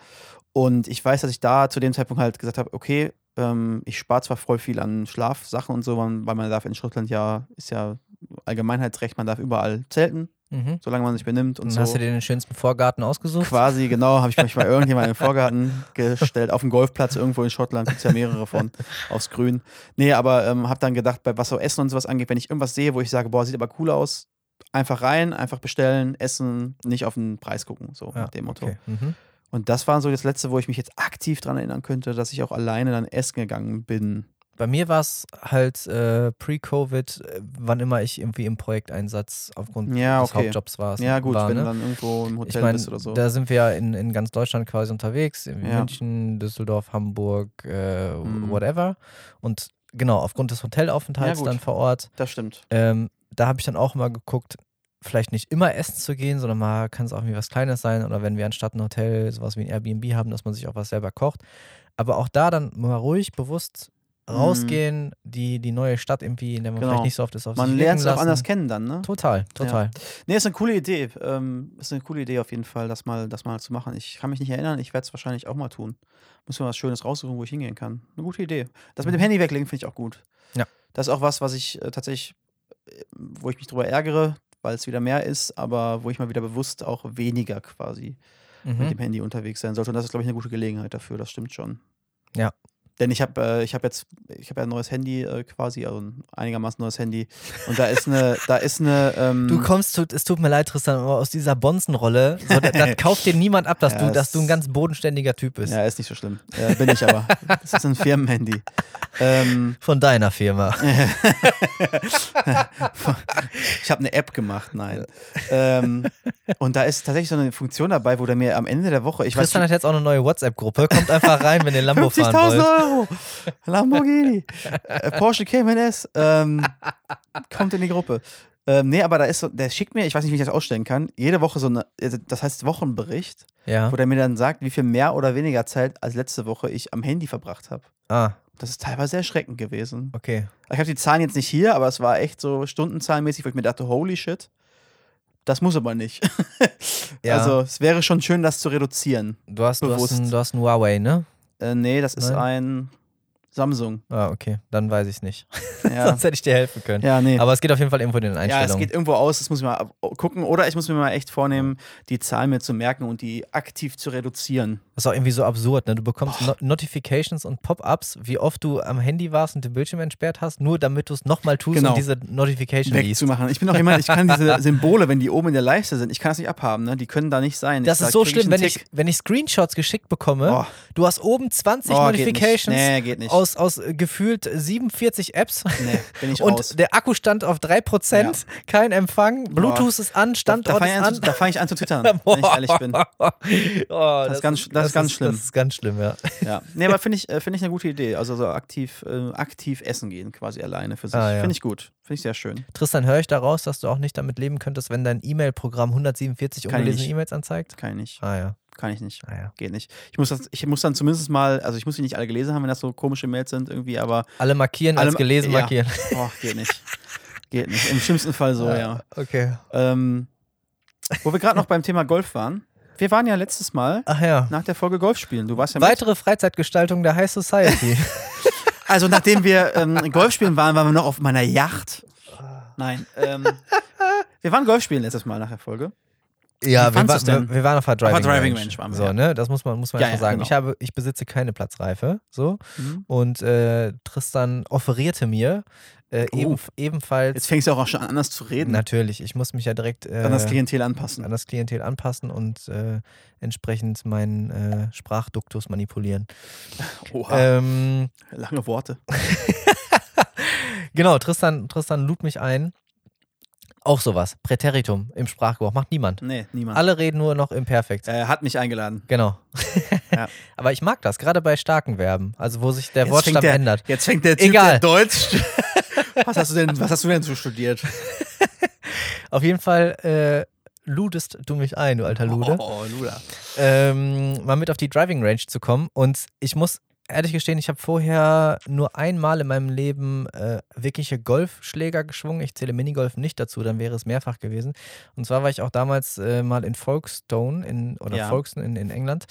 Und ich weiß, dass ich da zu dem Zeitpunkt halt gesagt habe, okay, ähm, ich spare zwar voll viel an Schlafsachen und so, weil weil man darf in Schottland ja, ist ja Allgemeinheitsrecht, man darf überall zelten, Mhm. solange man sich benimmt und Und so. hast du dir den schönsten Vorgarten ausgesucht? Quasi, genau, habe ich mich mal (laughs) irgendjemand in den Vorgarten gestellt, auf dem Golfplatz irgendwo in Schottland, gibt es ja mehrere von, (laughs) aufs Grün. Nee, aber ähm, habe dann gedacht, bei was so Essen und sowas angeht, wenn ich irgendwas sehe, wo ich sage, boah, sieht aber cool aus, einfach rein, einfach bestellen, essen, nicht auf den Preis gucken, so Ja, nach dem Motto. okay. Mhm. Und das war so das Letzte, wo ich mich jetzt aktiv dran erinnern könnte, dass ich auch alleine dann essen gegangen bin. Bei mir war es halt äh, pre-Covid, äh, wann immer ich irgendwie im Projekteinsatz aufgrund Ja, des okay. Hauptjobs war. Ja, gut, war, wenn ne? dann irgendwo im Hotel ich meine, bist oder so. da sind wir ja in, in ganz Deutschland quasi unterwegs, in Ja. München, Düsseldorf, Hamburg, äh, Mhm. whatever. Und genau, aufgrund des Hotelaufenthalts Ja, dann vor Ort, das stimmt. ähm, da habe ich dann auch mal geguckt, vielleicht nicht immer essen zu gehen, sondern mal kann es auch irgendwie was Kleines sein oder wenn wir anstatt ein Hotel sowas wie ein Airbnb haben, dass man sich auch was selber kocht. Aber auch da dann mal ruhig, bewusst rausgehen, die, die neue Stadt irgendwie, in der man. Genau. vielleicht nicht so oft ist, auf Man sich lernt es auch lassen. anders kennen dann, ne? Total, total. Nee, ist eine coole Idee. Ähm, ist eine coole Idee auf jeden Fall, das mal, das mal zu machen. Ich kann mich nicht erinnern, ich werde es wahrscheinlich auch mal tun. Muss mir was Schönes raussuchen, wo ich hingehen kann. Eine gute Idee. Das mit dem Mhm. Handy weglegen finde ich auch gut. Ja. Das ist auch was, was ich äh, tatsächlich, äh, wo ich mich drüber ärgere, weil es wieder mehr ist, aber wo ich mal wieder bewusst auch weniger quasi mit Mhm. dem Handy unterwegs sein sollte. Und das ist, glaube ich, eine gute Gelegenheit dafür, das stimmt schon. Ja. Denn ich habe äh, ich hab jetzt, ich habe ja ein neues Handy äh, quasi, also ein einigermaßen neues Handy. Und da ist eine, da ist eine. Ähm, Du kommst, tut, es tut mir leid, Tristan, aber aus dieser Bonzenrolle, so, das, das (laughs) kauft dir niemand ab, dass, Ja, du, dass du ein ganz bodenständiger Typ bist. Ja, ist nicht so schlimm. Ja, bin ich aber. Das ist ein Firmenhandy. ähm, Von deiner Firma. (laughs) ich habe eine App gemacht, nein. Ähm, und da ist tatsächlich so eine Funktion dabei, wo der mir am Ende der Woche, ich weiß Tristan hat jetzt auch eine neue WhatsApp-Gruppe. Kommt einfach rein, wenn ihr Lambo fahren 50.000 wollt. Euro. Lamborghini. äh, Porsche Cayman S. Ähm, kommt in die Gruppe. Ähm, nee, aber da ist so, der schickt mir, ich weiß nicht, wie ich das ausstellen kann, jede Woche so eine, also das heißt Wochenbericht, Ja. wo der mir dann sagt, wie viel mehr oder weniger Zeit als letzte Woche ich am Handy verbracht habe. Ah, Das ist teilweise erschreckend gewesen. okay. Ich habe die Zahlen jetzt nicht hier, aber es war echt so stundenzahlenmäßig, wo ich mir dachte, holy shit, das muss aber nicht. (laughs) Ja. Also es wäre schon schön, das zu reduzieren. Du hast, du hast, ein, du hast ein Huawei, ne? Äh, nee, das ist Nein? ein Samsung. Ah, okay. Dann weiß ich nicht. (laughs) Ja, Sonst hätte ich dir helfen können. ja nee. Aber es geht auf jeden Fall irgendwo in den Ja, Einstellungen. es geht irgendwo aus, das muss ich mal ab- gucken. Oder ich muss mir mal echt vornehmen, die Zahlen mir zu merken und die aktiv zu reduzieren. Das ist auch irgendwie so absurd, ne? Du bekommst no Notifications und Pop-ups, wie oft du am Handy warst und den Bildschirm entsperrt hast, nur damit du es nochmal tust Genau. und diese Notification liest. Wegzumachen. Ich bin auch jemand, ich kann diese (laughs) Symbole, wenn die oben in der Leiste sind, ich kann das nicht abhaben, ne? Die können da nicht sein. Das ich, ist so krieg schlimm, einen wenn ich, wenn ich Screenshots geschickt bekomme. Oh. Du hast oben 20 Oh, geht nicht. Notifications Nee, geht nicht. aus, aus äh, gefühlt 47 Apps. Nee, bin ich (laughs) und raus. der Akkustand auf 3%, kein Empfang, Bluetooth ist an, Da, Standort da fange ich, ist an an. zu- da fang ich an zu twittern, wenn ich (laughs) ehrlich bin. (laughs) oh, das, ist ganz- das ist ganz schlimm. Das ist ganz schlimm, ja. Ja. Nee, aber finde ich, äh, find ich eine gute Idee. Also so aktiv, äh, aktiv essen gehen, quasi alleine für sich. Ah, ja. Finde ich gut. Finde ich sehr schön. Tristan, höre ich daraus, dass du auch nicht damit leben könntest, wenn dein E-Mail-Programm 147 Kann ich ungelesene. E-Mails anzeigt? Kann ich nicht. Ah ja, Kann ich nicht. ah ja. Geht nicht. Ich muss, das, ich muss dann zumindest mal, also ich muss die nicht alle gelesen haben, wenn das so komische Mails sind irgendwie, aber Alle markieren, Alle als gelesen ja. markieren. (laughs) boah, geht nicht. Geht nicht. Im schlimmsten Fall so, ja. Okay. Ähm, wo wir gerade noch beim Thema Golf waren. Wir waren ja letztes Mal ja. nach der Folge Golf spielen. Du warst ja mit. Weitere Freizeitgestaltung der High Society. (laughs) (laughs) Also nachdem wir ähm, Golf spielen waren, waren wir noch auf meiner Yacht. Nein. Ähm, wir waren Golf spielen letztes Mal nach der Folge. Ja, wir, war, wir, wir waren auf der Driving, Driving Range. Range waren wir, so, ja. ne? Das muss man, muss man Ja, einfach ja, sagen. genau. Ich, habe, ich besitze keine Platzreife. So. Mhm. Und äh, Tristan offerierte mir äh, Oh. eben, ebenfalls. Jetzt fängst du auch schon an, anders zu reden. Natürlich, ich muss mich ja direkt äh, Dann das Klientel anpassen. an das Klientel anpassen und äh, entsprechend meinen äh, Sprachduktus manipulieren. Oha, Ähm, lange Worte. (laughs) genau, Tristan, Tristan lud mich ein. Auch sowas. Präteritum im Sprachgebrauch. Macht niemand. Nee, niemand. Alle reden nur noch im Perfekt. Er hat mich eingeladen. Genau. (laughs) Ja. Aber ich mag das, gerade bei starken Verben, also wo sich der Jetzt Wortstamm der, ändert. Jetzt fängt der Typ, Egal. der Deutsch. (laughs) was, hast du denn, was hast du denn so studiert? (laughs) Auf jeden Fall äh, ludest du mich ein, du alter Lude, Oh, Luda. ähm, mal mit auf die Driving Range zu kommen. Und ich muss ehrlich gestehen, ich habe vorher nur einmal in meinem Leben äh, wirkliche Golfschläger geschwungen. Ich zähle Minigolf nicht dazu, dann wäre es mehrfach gewesen. Und zwar war ich auch damals äh, mal in Folkestone in, oder Ja. Folkestone in, in England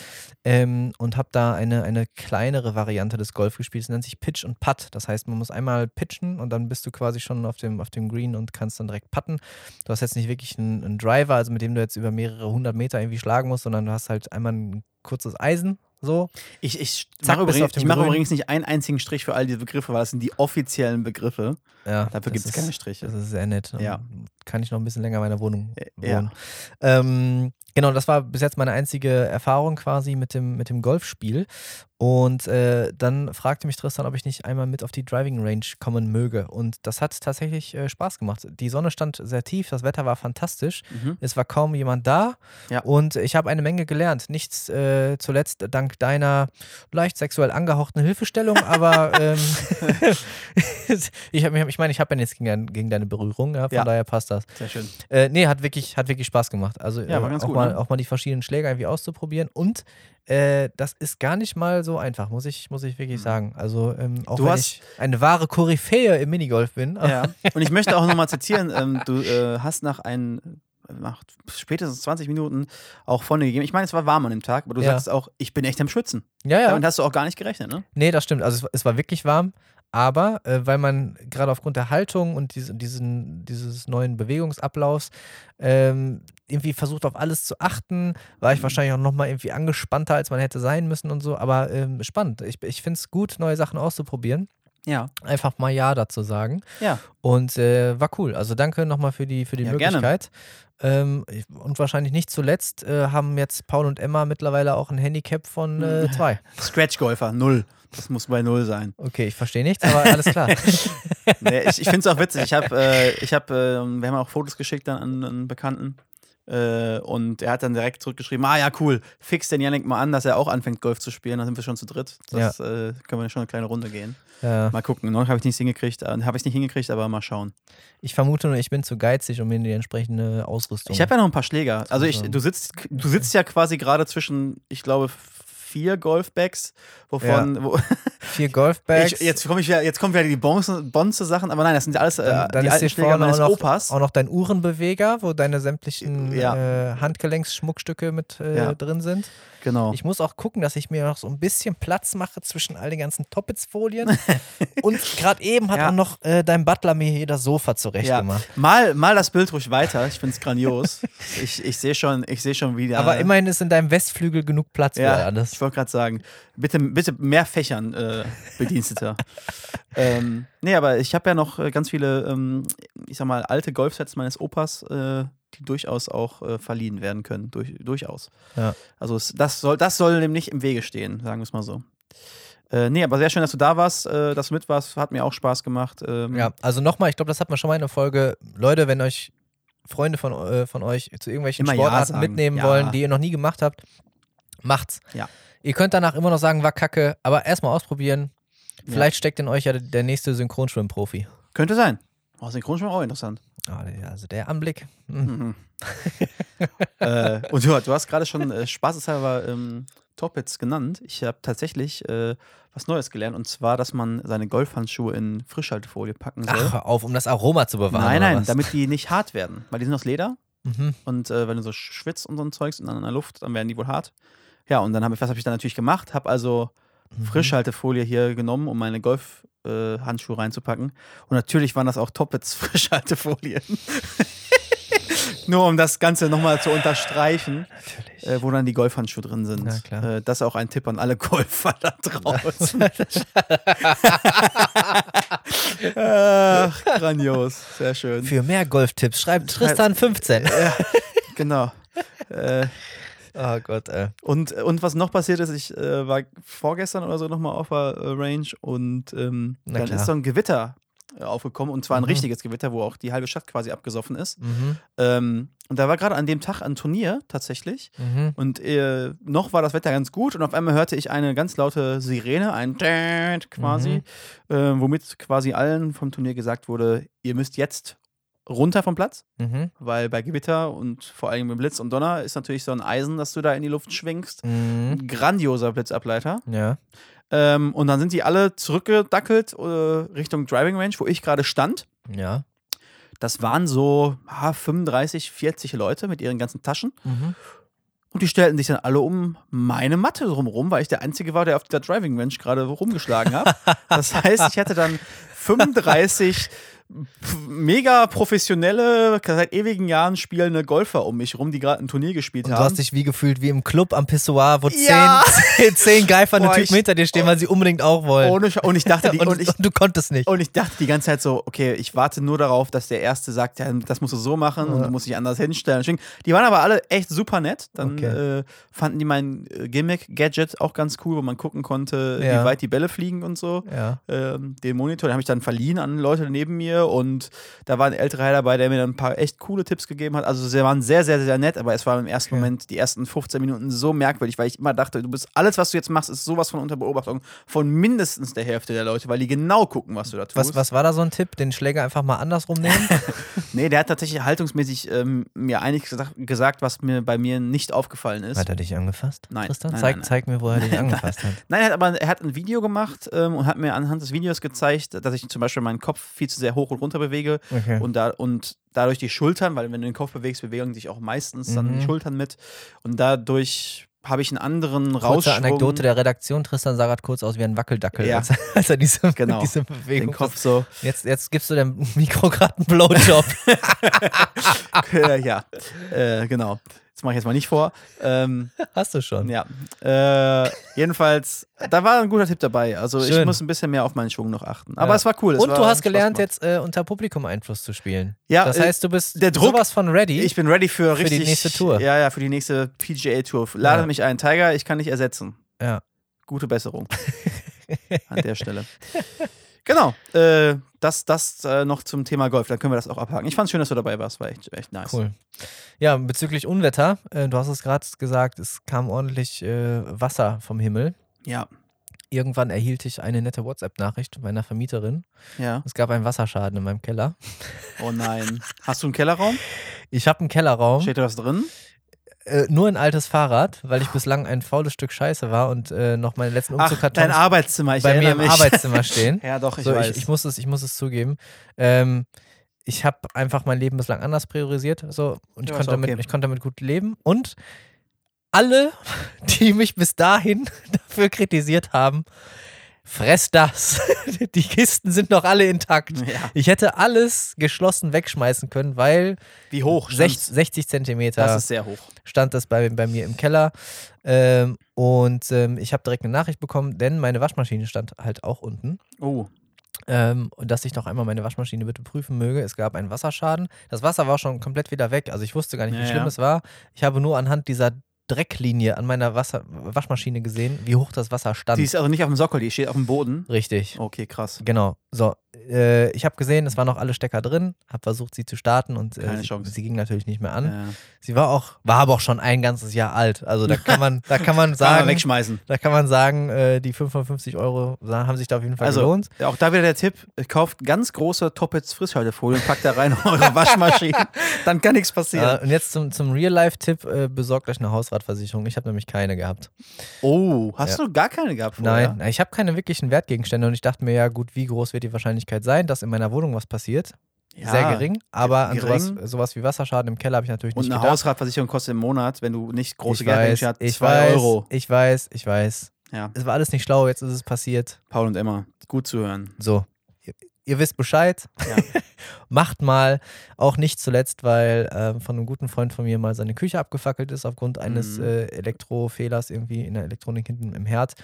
ähm, und habe da eine, eine kleinere Variante des Golf gespielt. Das nennt sich Pitch und Putt. Das heißt, man muss einmal pitchen und dann bist du quasi schon auf dem, auf dem Green und kannst dann direkt putten. Du hast jetzt nicht wirklich einen, einen Driver, also mit dem du jetzt über mehrere hundert Meter irgendwie schlagen musst, sondern du hast halt einmal ein kurzes Eisen. So, Ich, ich Zack, übrigens, ich mache übrigens nicht einen einzigen Strich für all diese Begriffe, weil das sind die offiziellen Begriffe. ja. Dafür gibt es keine Striche. Das ist sehr nett. Ja. Kann ich noch ein bisschen länger in meiner Wohnung Ja. wohnen. Ähm, genau, das war bis jetzt meine einzige Erfahrung quasi mit dem, mit dem Golfspiel. Und äh, dann fragte mich Tristan, ob ich nicht einmal mit auf die Driving Range kommen möge. Und das hat tatsächlich äh, Spaß gemacht. Die Sonne stand sehr tief, das Wetter war fantastisch. Mhm. Es war kaum jemand da Ja. und ich habe eine Menge gelernt. Nicht äh, zuletzt dank deiner leicht sexuell angehauchten Hilfestellung, (laughs) aber ähm, (laughs) ich, hab, ich meine, ich habe ja nichts gegen, gegen deine Berührung, ja, von Ja. daher passt das. Sehr schön. Äh, nee, hat wirklich, hat wirklich Spaß gemacht. Also Ja, war ganz auch, gut, mal, ne? auch mal die verschiedenen Schläger irgendwie auszuprobieren und äh, das ist gar nicht mal so einfach, muss ich, muss ich wirklich sagen. Also ähm, auch Du wenn hast- ich eine wahre Koryphäe im Minigolf bin. Ja. (laughs) Und ich möchte auch nochmal zitieren, ähm, du äh, hast nach ein, nach spätestens 20 Minuten auch vorne gegeben. Ich meine, es war warm an dem Tag, aber du Ja. sagst auch, ich bin echt am Schwitzen. ja, ja. Damit hast du auch gar nicht gerechnet, ne? Nee, das stimmt. Also es, es war wirklich warm, aber äh, weil man gerade aufgrund der Haltung und diese, diesen, dieses neuen Bewegungsablaufs ähm, irgendwie versucht auf alles zu achten, war ich wahrscheinlich auch nochmal irgendwie angespannter, als man hätte sein müssen und so. Aber ähm, spannend. Ich, ich finde es gut, neue Sachen auszuprobieren. Ja. Einfach mal Ja dazu sagen. Ja. Und äh, war cool. Also danke nochmal für die, für die Ja. Möglichkeit. Ähm, und wahrscheinlich nicht zuletzt äh, haben jetzt Paul und Emma mittlerweile auch ein Handicap von äh, zwei. (laughs) Scratch-Golfer, null. Das muss bei null sein. Okay, ich verstehe nichts, aber alles klar. (laughs) Nee, ich ich finde es auch witzig. Ich habe, (laughs) äh, ich hab, äh, wir haben auch Fotos geschickt dann an, an Bekannten. Äh, und er hat dann direkt zurückgeschrieben: Ah, ja, cool, fix den Yannick mal an, dass er auch anfängt, Golf zu spielen. Dann sind wir schon zu dritt. Das äh, können wir schon eine kleine Runde gehen. Ja. Mal gucken. Noch habe ich nichts hingekriegt, äh, habe ich nicht hingekriegt, aber mal schauen. Ich vermute nur, ich bin zu geizig, um mir die entsprechende Ausrüstung. Ich habe ja noch ein paar Schläger. Also ich, du sitzt, du sitzt ja quasi gerade zwischen, ich glaube, vier Golfbags, wovon wo, (laughs) vier Golfbags. ich, jetzt komme ich wieder, jetzt kommen wieder die Bonze, Bonze Sachen, aber nein, das sind ja alles äh, dann, dann die alten Schläger auch meines noch, Opas. auch noch dein Uhrenbeweger, wo deine sämtlichen Ja. äh, Handgelenksschmuckstücke mit äh, Ja. drin sind. Genau. Ich muss auch gucken, dass ich mir noch so ein bisschen Platz mache zwischen all den ganzen Toppets-Folien. (laughs) Und gerade eben hat Ja. auch noch äh, dein Butler mir hier das Sofa zurecht ja. gemacht. Mal, mal das Bild ruhig weiter. Ich finde es grandios. (laughs) ich ich sehe schon, ich sehe schon wieder. Aber immerhin ist in deinem Westflügel genug Platz für Ja, alles. ich wollte gerade sagen, bitte, bitte mehr Fächern, äh, Bediensteter. (laughs) ähm, nee, aber ich habe ja noch äh, ganz viele, ähm, ich sag mal, alte Golfsets meines Opas, äh, die durchaus auch äh, verliehen werden können. Durch, durchaus. Ja. Also es, das, soll, das soll dem nicht im Wege stehen, sagen wir es mal so. Äh, nee, aber sehr schön, dass du da warst, äh, dass du mit warst. Hat mir auch Spaß gemacht. Ähm, Ja, also nochmal, ich glaube, das hat man schon mal in der Folge. Leute, wenn euch Freunde von, äh, von euch zu irgendwelchen Immer Ja Sportarten sagen. mitnehmen Ja. wollen, die ihr noch nie gemacht habt, macht's. Ja. Ihr könnt danach immer noch sagen, war kacke, aber erstmal ausprobieren. Vielleicht steckt in euch ja der nächste Synchronschwimmprofi. Könnte sein. Oh, Synchronschwimmen auch interessant. Ah, Also der Anblick. hm. Mhm. (laughs) äh, und du, du hast gerade schon äh, spaßeshalber ähm, Toppets genannt. Ich habe tatsächlich äh, was Neues gelernt und zwar, dass man seine Golfhandschuhe in Frischhaltefolie packen soll. Ach, auf, um das Aroma zu bewahren. nein, nein, damit die nicht hart werden, weil die sind aus Leder Mhm. und äh, wenn du so schwitzt und so ein Zeugs und dann in der Luft, dann werden die wohl hart. Ja, und dann habe ich, was habe ich dann natürlich gemacht? Habe also Mhm. Frischhaltefolie hier genommen, um meine Golfhandschuhe äh, reinzupacken. Und natürlich waren das auch Toppets (laughs) Frischhaltefolien. (laughs) Nur um das Ganze nochmal zu unterstreichen, äh, wo dann die Golfhandschuhe drin sind. Äh, das ist auch ein Tipp an alle Golfer da draußen. (laughs) Ach, grandios. Sehr schön. Für mehr Golftipps schreibt Tristan 15. Genau. Äh, Oh Gott, ey. Und, und was noch passiert ist, ich äh, war vorgestern oder so nochmal auf der äh, Range und ähm, dann klar. ist so ein Gewitter äh, aufgekommen und zwar ein Mhm. richtiges Gewitter, wo auch die halbe Stadt quasi abgesoffen ist. Mhm. Ähm, und da war gerade an dem Tag ein Turnier tatsächlich Mhm. und äh, noch war das Wetter ganz gut und auf einmal hörte ich eine ganz laute Sirene, ein quasi, Mhm. äh, womit quasi allen vom Turnier gesagt wurde, ihr müsst jetzt runter vom Platz Mhm. weil bei Gewitter und vor allem mit Blitz und Donner ist natürlich so ein Eisen, das du da in die Luft schwingst. Mhm. Ein grandioser Blitzableiter. Ja. Ähm, und dann sind die alle zurückgedackelt äh, Richtung Driving Range, wo ich gerade stand. Ja. Das waren so ah, 35, 40 Leute mit ihren ganzen Taschen. Mhm. Und die stellten sich dann alle um meine Matte drumherum, weil ich der Einzige war, der auf der Driving Range gerade rumgeschlagen hat. Das heißt, ich hatte dann 35 mega professionelle, seit ewigen Jahren spielende Golfer um mich rum, die gerade ein Turnier gespielt Und du haben. hast dich wie gefühlt wie im Club am Pissoir, wo Ja. zehn, zehn geifernde Typen ich- hinter dir stehen, weil sie unbedingt auch wollen. Ohne Sch- und ich dachte, die, (laughs) und, und, ich, und du konntest nicht. und ich dachte die ganze Zeit so, okay, ich warte nur darauf, dass der Erste sagt, ja, das musst du so machen und Ja. du musst dich anders hinstellen. Die waren aber alle echt super nett. Dann Okay. äh, fanden die mein äh, Gimmick-Gadget auch ganz cool, wo man gucken konnte, Ja. wie weit die Bälle fliegen und so. Ähm, den Monitor, den habe ich dann verliehen an Leute neben mir und da war ein älterer Herr dabei, der mir dann ein paar echt coole Tipps gegeben hat. Also sie waren sehr, sehr, sehr nett, aber es war im ersten Okay. Moment, die ersten 15 Minuten so merkwürdig, weil ich immer dachte, du bist, alles, was du jetzt machst, ist sowas von unter Beobachtung von mindestens der Hälfte der Leute, weil die genau gucken, was du da tust. Was, was war da so ein Tipp? Den Schläger einfach mal andersrum nehmen? (laughs) (laughs) Nee, der hat tatsächlich haltungsmäßig ähm, mir einiges gesagt, gesagt, was mir bei mir nicht aufgefallen ist. Hat er dich angefasst? Nein, Tristan? nein, zeig, nein, nein. zeig mir, wo er dich (laughs) angefasst hat. Nein, er hat aber er hat ein Video gemacht ähm, und hat mir anhand des Videos gezeigt, dass ich zum Beispiel meinen Kopf viel zu sehr hoch und runter bewege Okay. und, da, und dadurch die Schultern, weil wenn du den Kopf bewegst, bewegen sich auch meistens dann Mhm. die Schultern mit und dadurch habe ich einen anderen Kurze Rausschwung. Anekdote der Redaktion. Tristan sah grad kurz aus wie ein Wackeldackel, Ja. als, als er diese, (laughs) Genau. diese Bewegung den Kopf so, Jetzt, jetzt gibst du dem Mikro gerade einen Blowjob. (laughs) ja, äh, genau. Das mache ich jetzt mal nicht vor. Ähm, (laughs) Hast du schon. ja, äh, jedenfalls, da war ein guter Tipp dabei. Also ich Schön. muss ein bisschen mehr auf meinen Schwung noch achten. Aber Ja. es war cool. Es Und war, du hast gelernt, jetzt äh, unter Publikum-Einfluss zu spielen. Ja, das äh, heißt, du bist der Druck- sowas von ready. Ich bin ready für Für die nächste Tour. Ja, ja, für die nächste PGA-Tour. Lade Ja. mich ein. Tiger, ich kann dich ersetzen. ja. Gute Besserung. (laughs) An der Stelle. (laughs) Genau. Äh, das das äh, noch zum Thema Golf. Dann können wir das auch abhaken. Ich fand es schön, dass du dabei warst. War echt, echt nice. Cool. Ja, bezüglich Unwetter, äh, du hast es gerade gesagt, es kam ordentlich äh, Wasser vom Himmel. Ja. Irgendwann erhielt ich eine nette WhatsApp-Nachricht meiner Vermieterin. Ja. Es gab einen Wasserschaden in meinem Keller. Oh nein. Hast du einen Kellerraum? Ich habe einen Kellerraum, Steht da was drin? Äh, nur ein altes Fahrrad, weil ich bislang ein faules Stück Scheiße war und äh, noch meine letzten Ach, dein Arbeitszimmer. Ich bei mir im mich. Arbeitszimmer (laughs) stehen. Ja, doch, ich so, weiß. ich, ich, muss es, ich muss es zugeben. Ähm, ich habe einfach mein Leben bislang anders priorisiert so, und ich, Ja, ist konnte damit, okay. ich konnte damit gut leben. Und alle, (laughs) die mich bis dahin (laughs) dafür kritisiert haben, fress das. (laughs) Die Kisten sind noch alle intakt. ja. Ich hätte alles geschlossen wegschmeißen können, weil Wie hoch? 60, stand's? 60 Zentimeter Das ist sehr hoch. stand das bei, bei mir im Keller. Ähm, und ähm, ich habe direkt eine Nachricht bekommen, denn meine Waschmaschine stand halt auch unten. Oh. Ähm, und dass ich noch einmal meine Waschmaschine bitte prüfen möge. Es gab einen Wasserschaden. Das Wasser war schon komplett wieder weg. Also ich wusste gar nicht, wie Ja, schlimm ja. es war. Ich habe nur anhand dieser Drecklinie an meiner Wasser Waschmaschine gesehen, wie hoch das Wasser stand. Die ist also nicht auf dem Sockel, die steht auf dem Boden. Richtig. Okay, krass. Genau. So, äh, ich habe gesehen, es waren noch alle Stecker drin, habe versucht, sie zu starten und äh, sie, sie ging natürlich nicht mehr an. Ja. Sie war auch, war aber auch schon ein ganzes Jahr alt. Also da kann man, da kann man (laughs) Kann man sagen, wegschmeißen. da kann man sagen, äh, die 550 Euro haben sich da auf jeden Fall Also, gelohnt. Auch da wieder der Tipp: Kauft ganz große Toppets Frischhaltefolie und packt da rein (laughs) eure Waschmaschine. Dann kann nichts passieren. Äh, und jetzt zum, zum Real-Life-Tipp: äh, besorgt euch eine Hausratversicherung. Ich habe nämlich keine gehabt. Oh, hast Ja. du gar keine gehabt vorher? Nein, ich habe keine wirklichen Wertgegenstände und ich dachte mir, ja, gut, wie groß wird die Wahrscheinlichkeit sein, dass in meiner Wohnung was passiert? Ja. Sehr gering. Aber an gering. sowas, sowas wie Wasserschaden im Keller habe ich natürlich Und nicht eine gedacht. Hausratversicherung kostet im Monat, wenn du nicht große ich weiß, Geld hast, ich 2 weiß, Euro. ich weiß, ich weiß. Ja, Es war alles nicht schlau, jetzt ist es passiert. Paul und Emma, gut zu hören. So, ihr, ihr wisst Bescheid. Ja. (laughs) Macht mal, auch nicht zuletzt, weil ähm, von einem guten Freund von mir mal seine Küche abgefackelt ist aufgrund eines Mhm. äh, Elektrofehlers irgendwie in der Elektronik hinten im Herd.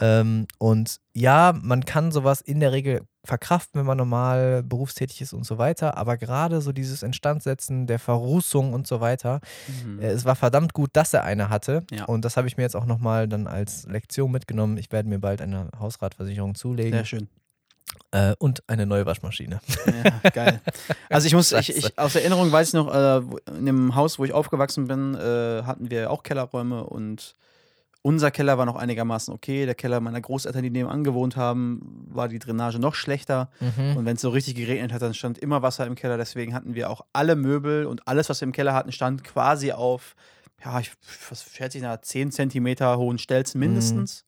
Ähm, und ja, man kann sowas in der Regel verkraften, wenn man normal berufstätig ist und so weiter, aber gerade so dieses Instandsetzen der Verrußung und so weiter, Mhm. äh, es war verdammt gut, dass er eine hatte. Ja. Und das habe ich mir jetzt auch nochmal dann als Lektion mitgenommen. Ich werde mir bald eine Hausratversicherung zulegen Sehr schön. äh, und eine neue Waschmaschine. Ja, geil. (laughs) Also ich muss, ich, ich, aus Erinnerung weiß ich noch, äh, in dem Haus, wo ich aufgewachsen bin, äh, hatten wir auch Kellerräume und unser Keller war noch einigermaßen okay. Der Keller meiner Großeltern, die nebenan gewohnt haben, war die Drainage noch schlechter. Mhm. Und wenn es so richtig geregnet hat, dann stand immer Wasser im Keller. Deswegen hatten wir auch alle Möbel und alles, was wir im Keller hatten, stand quasi auf, ja, ich, was schätze ich, nach 10 Zentimeter hohen Stelzen Mhm. mindestens.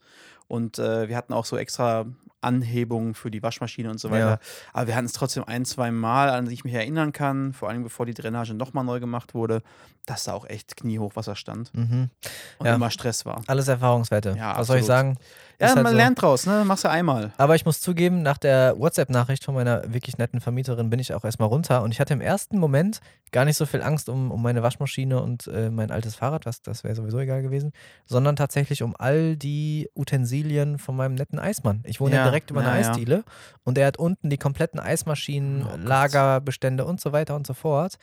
Und äh, wir hatten auch so extra Anhebungen für die Waschmaschine und so weiter. Ja. Aber wir hatten es trotzdem ein, zwei Mal, an die ich mich erinnern kann, vor allem bevor die Drainage nochmal neu gemacht wurde, dass da auch echt kniehoch Wasser stand Mhm. und Ja. immer Stress war. Alles Erfahrungswerte. Ja, Was soll ich absolut. sagen? Ja, halt man so. lernt draus, ne? Machst du einmal. Aber ich muss zugeben, nach der WhatsApp-Nachricht von meiner wirklich netten Vermieterin bin ich auch erstmal runter und ich hatte im ersten Moment gar nicht so viel Angst um, um meine Waschmaschine und äh, mein altes Fahrrad, was das wäre sowieso egal gewesen, sondern tatsächlich um all die Utensilien von meinem netten Eismann. Ich wohne ja, Ja, direkt über einer ja, ja. Eisdiele und er hat unten die kompletten Eismaschinen, Oh. Lagerbestände und so weiter und so fort.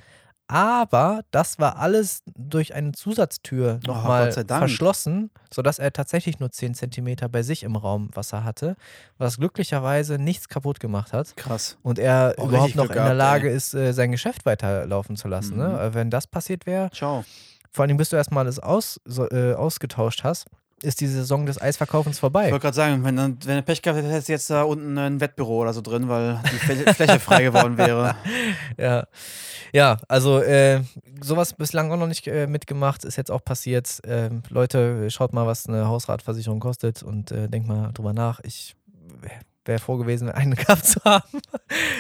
Aber das war alles durch eine Zusatztür Oh, nochmal Dank. verschlossen, sodass er tatsächlich nur 10 Zentimeter bei sich im Raum Wasser hatte, was glücklicherweise nichts kaputt gemacht hat Krass. und er Oh, überhaupt noch in der Lage ist, äh, sein Geschäft weiterlaufen zu lassen. Mhm. Ne? Wenn das passiert wäre, Ciao. vor allem bis du erstmal alles aus, so, äh, ausgetauscht hast, ist die Saison des Eisverkaufens Ich vorbei. wollte gerade sagen, wenn, wenn du Pech gehabt hättest, hättest du jetzt da unten ein Wettbüro oder so drin, weil die Fläche, (laughs) Fläche frei geworden wäre. (laughs) Ja, ja also äh, sowas bislang auch noch nicht äh, mitgemacht, ist jetzt auch passiert. Ähm, Leute, schaut mal, was eine Hausratversicherung kostet und äh, denkt mal drüber nach. Ich wäre froh gewesen, eine (laughs) gehabt zu haben.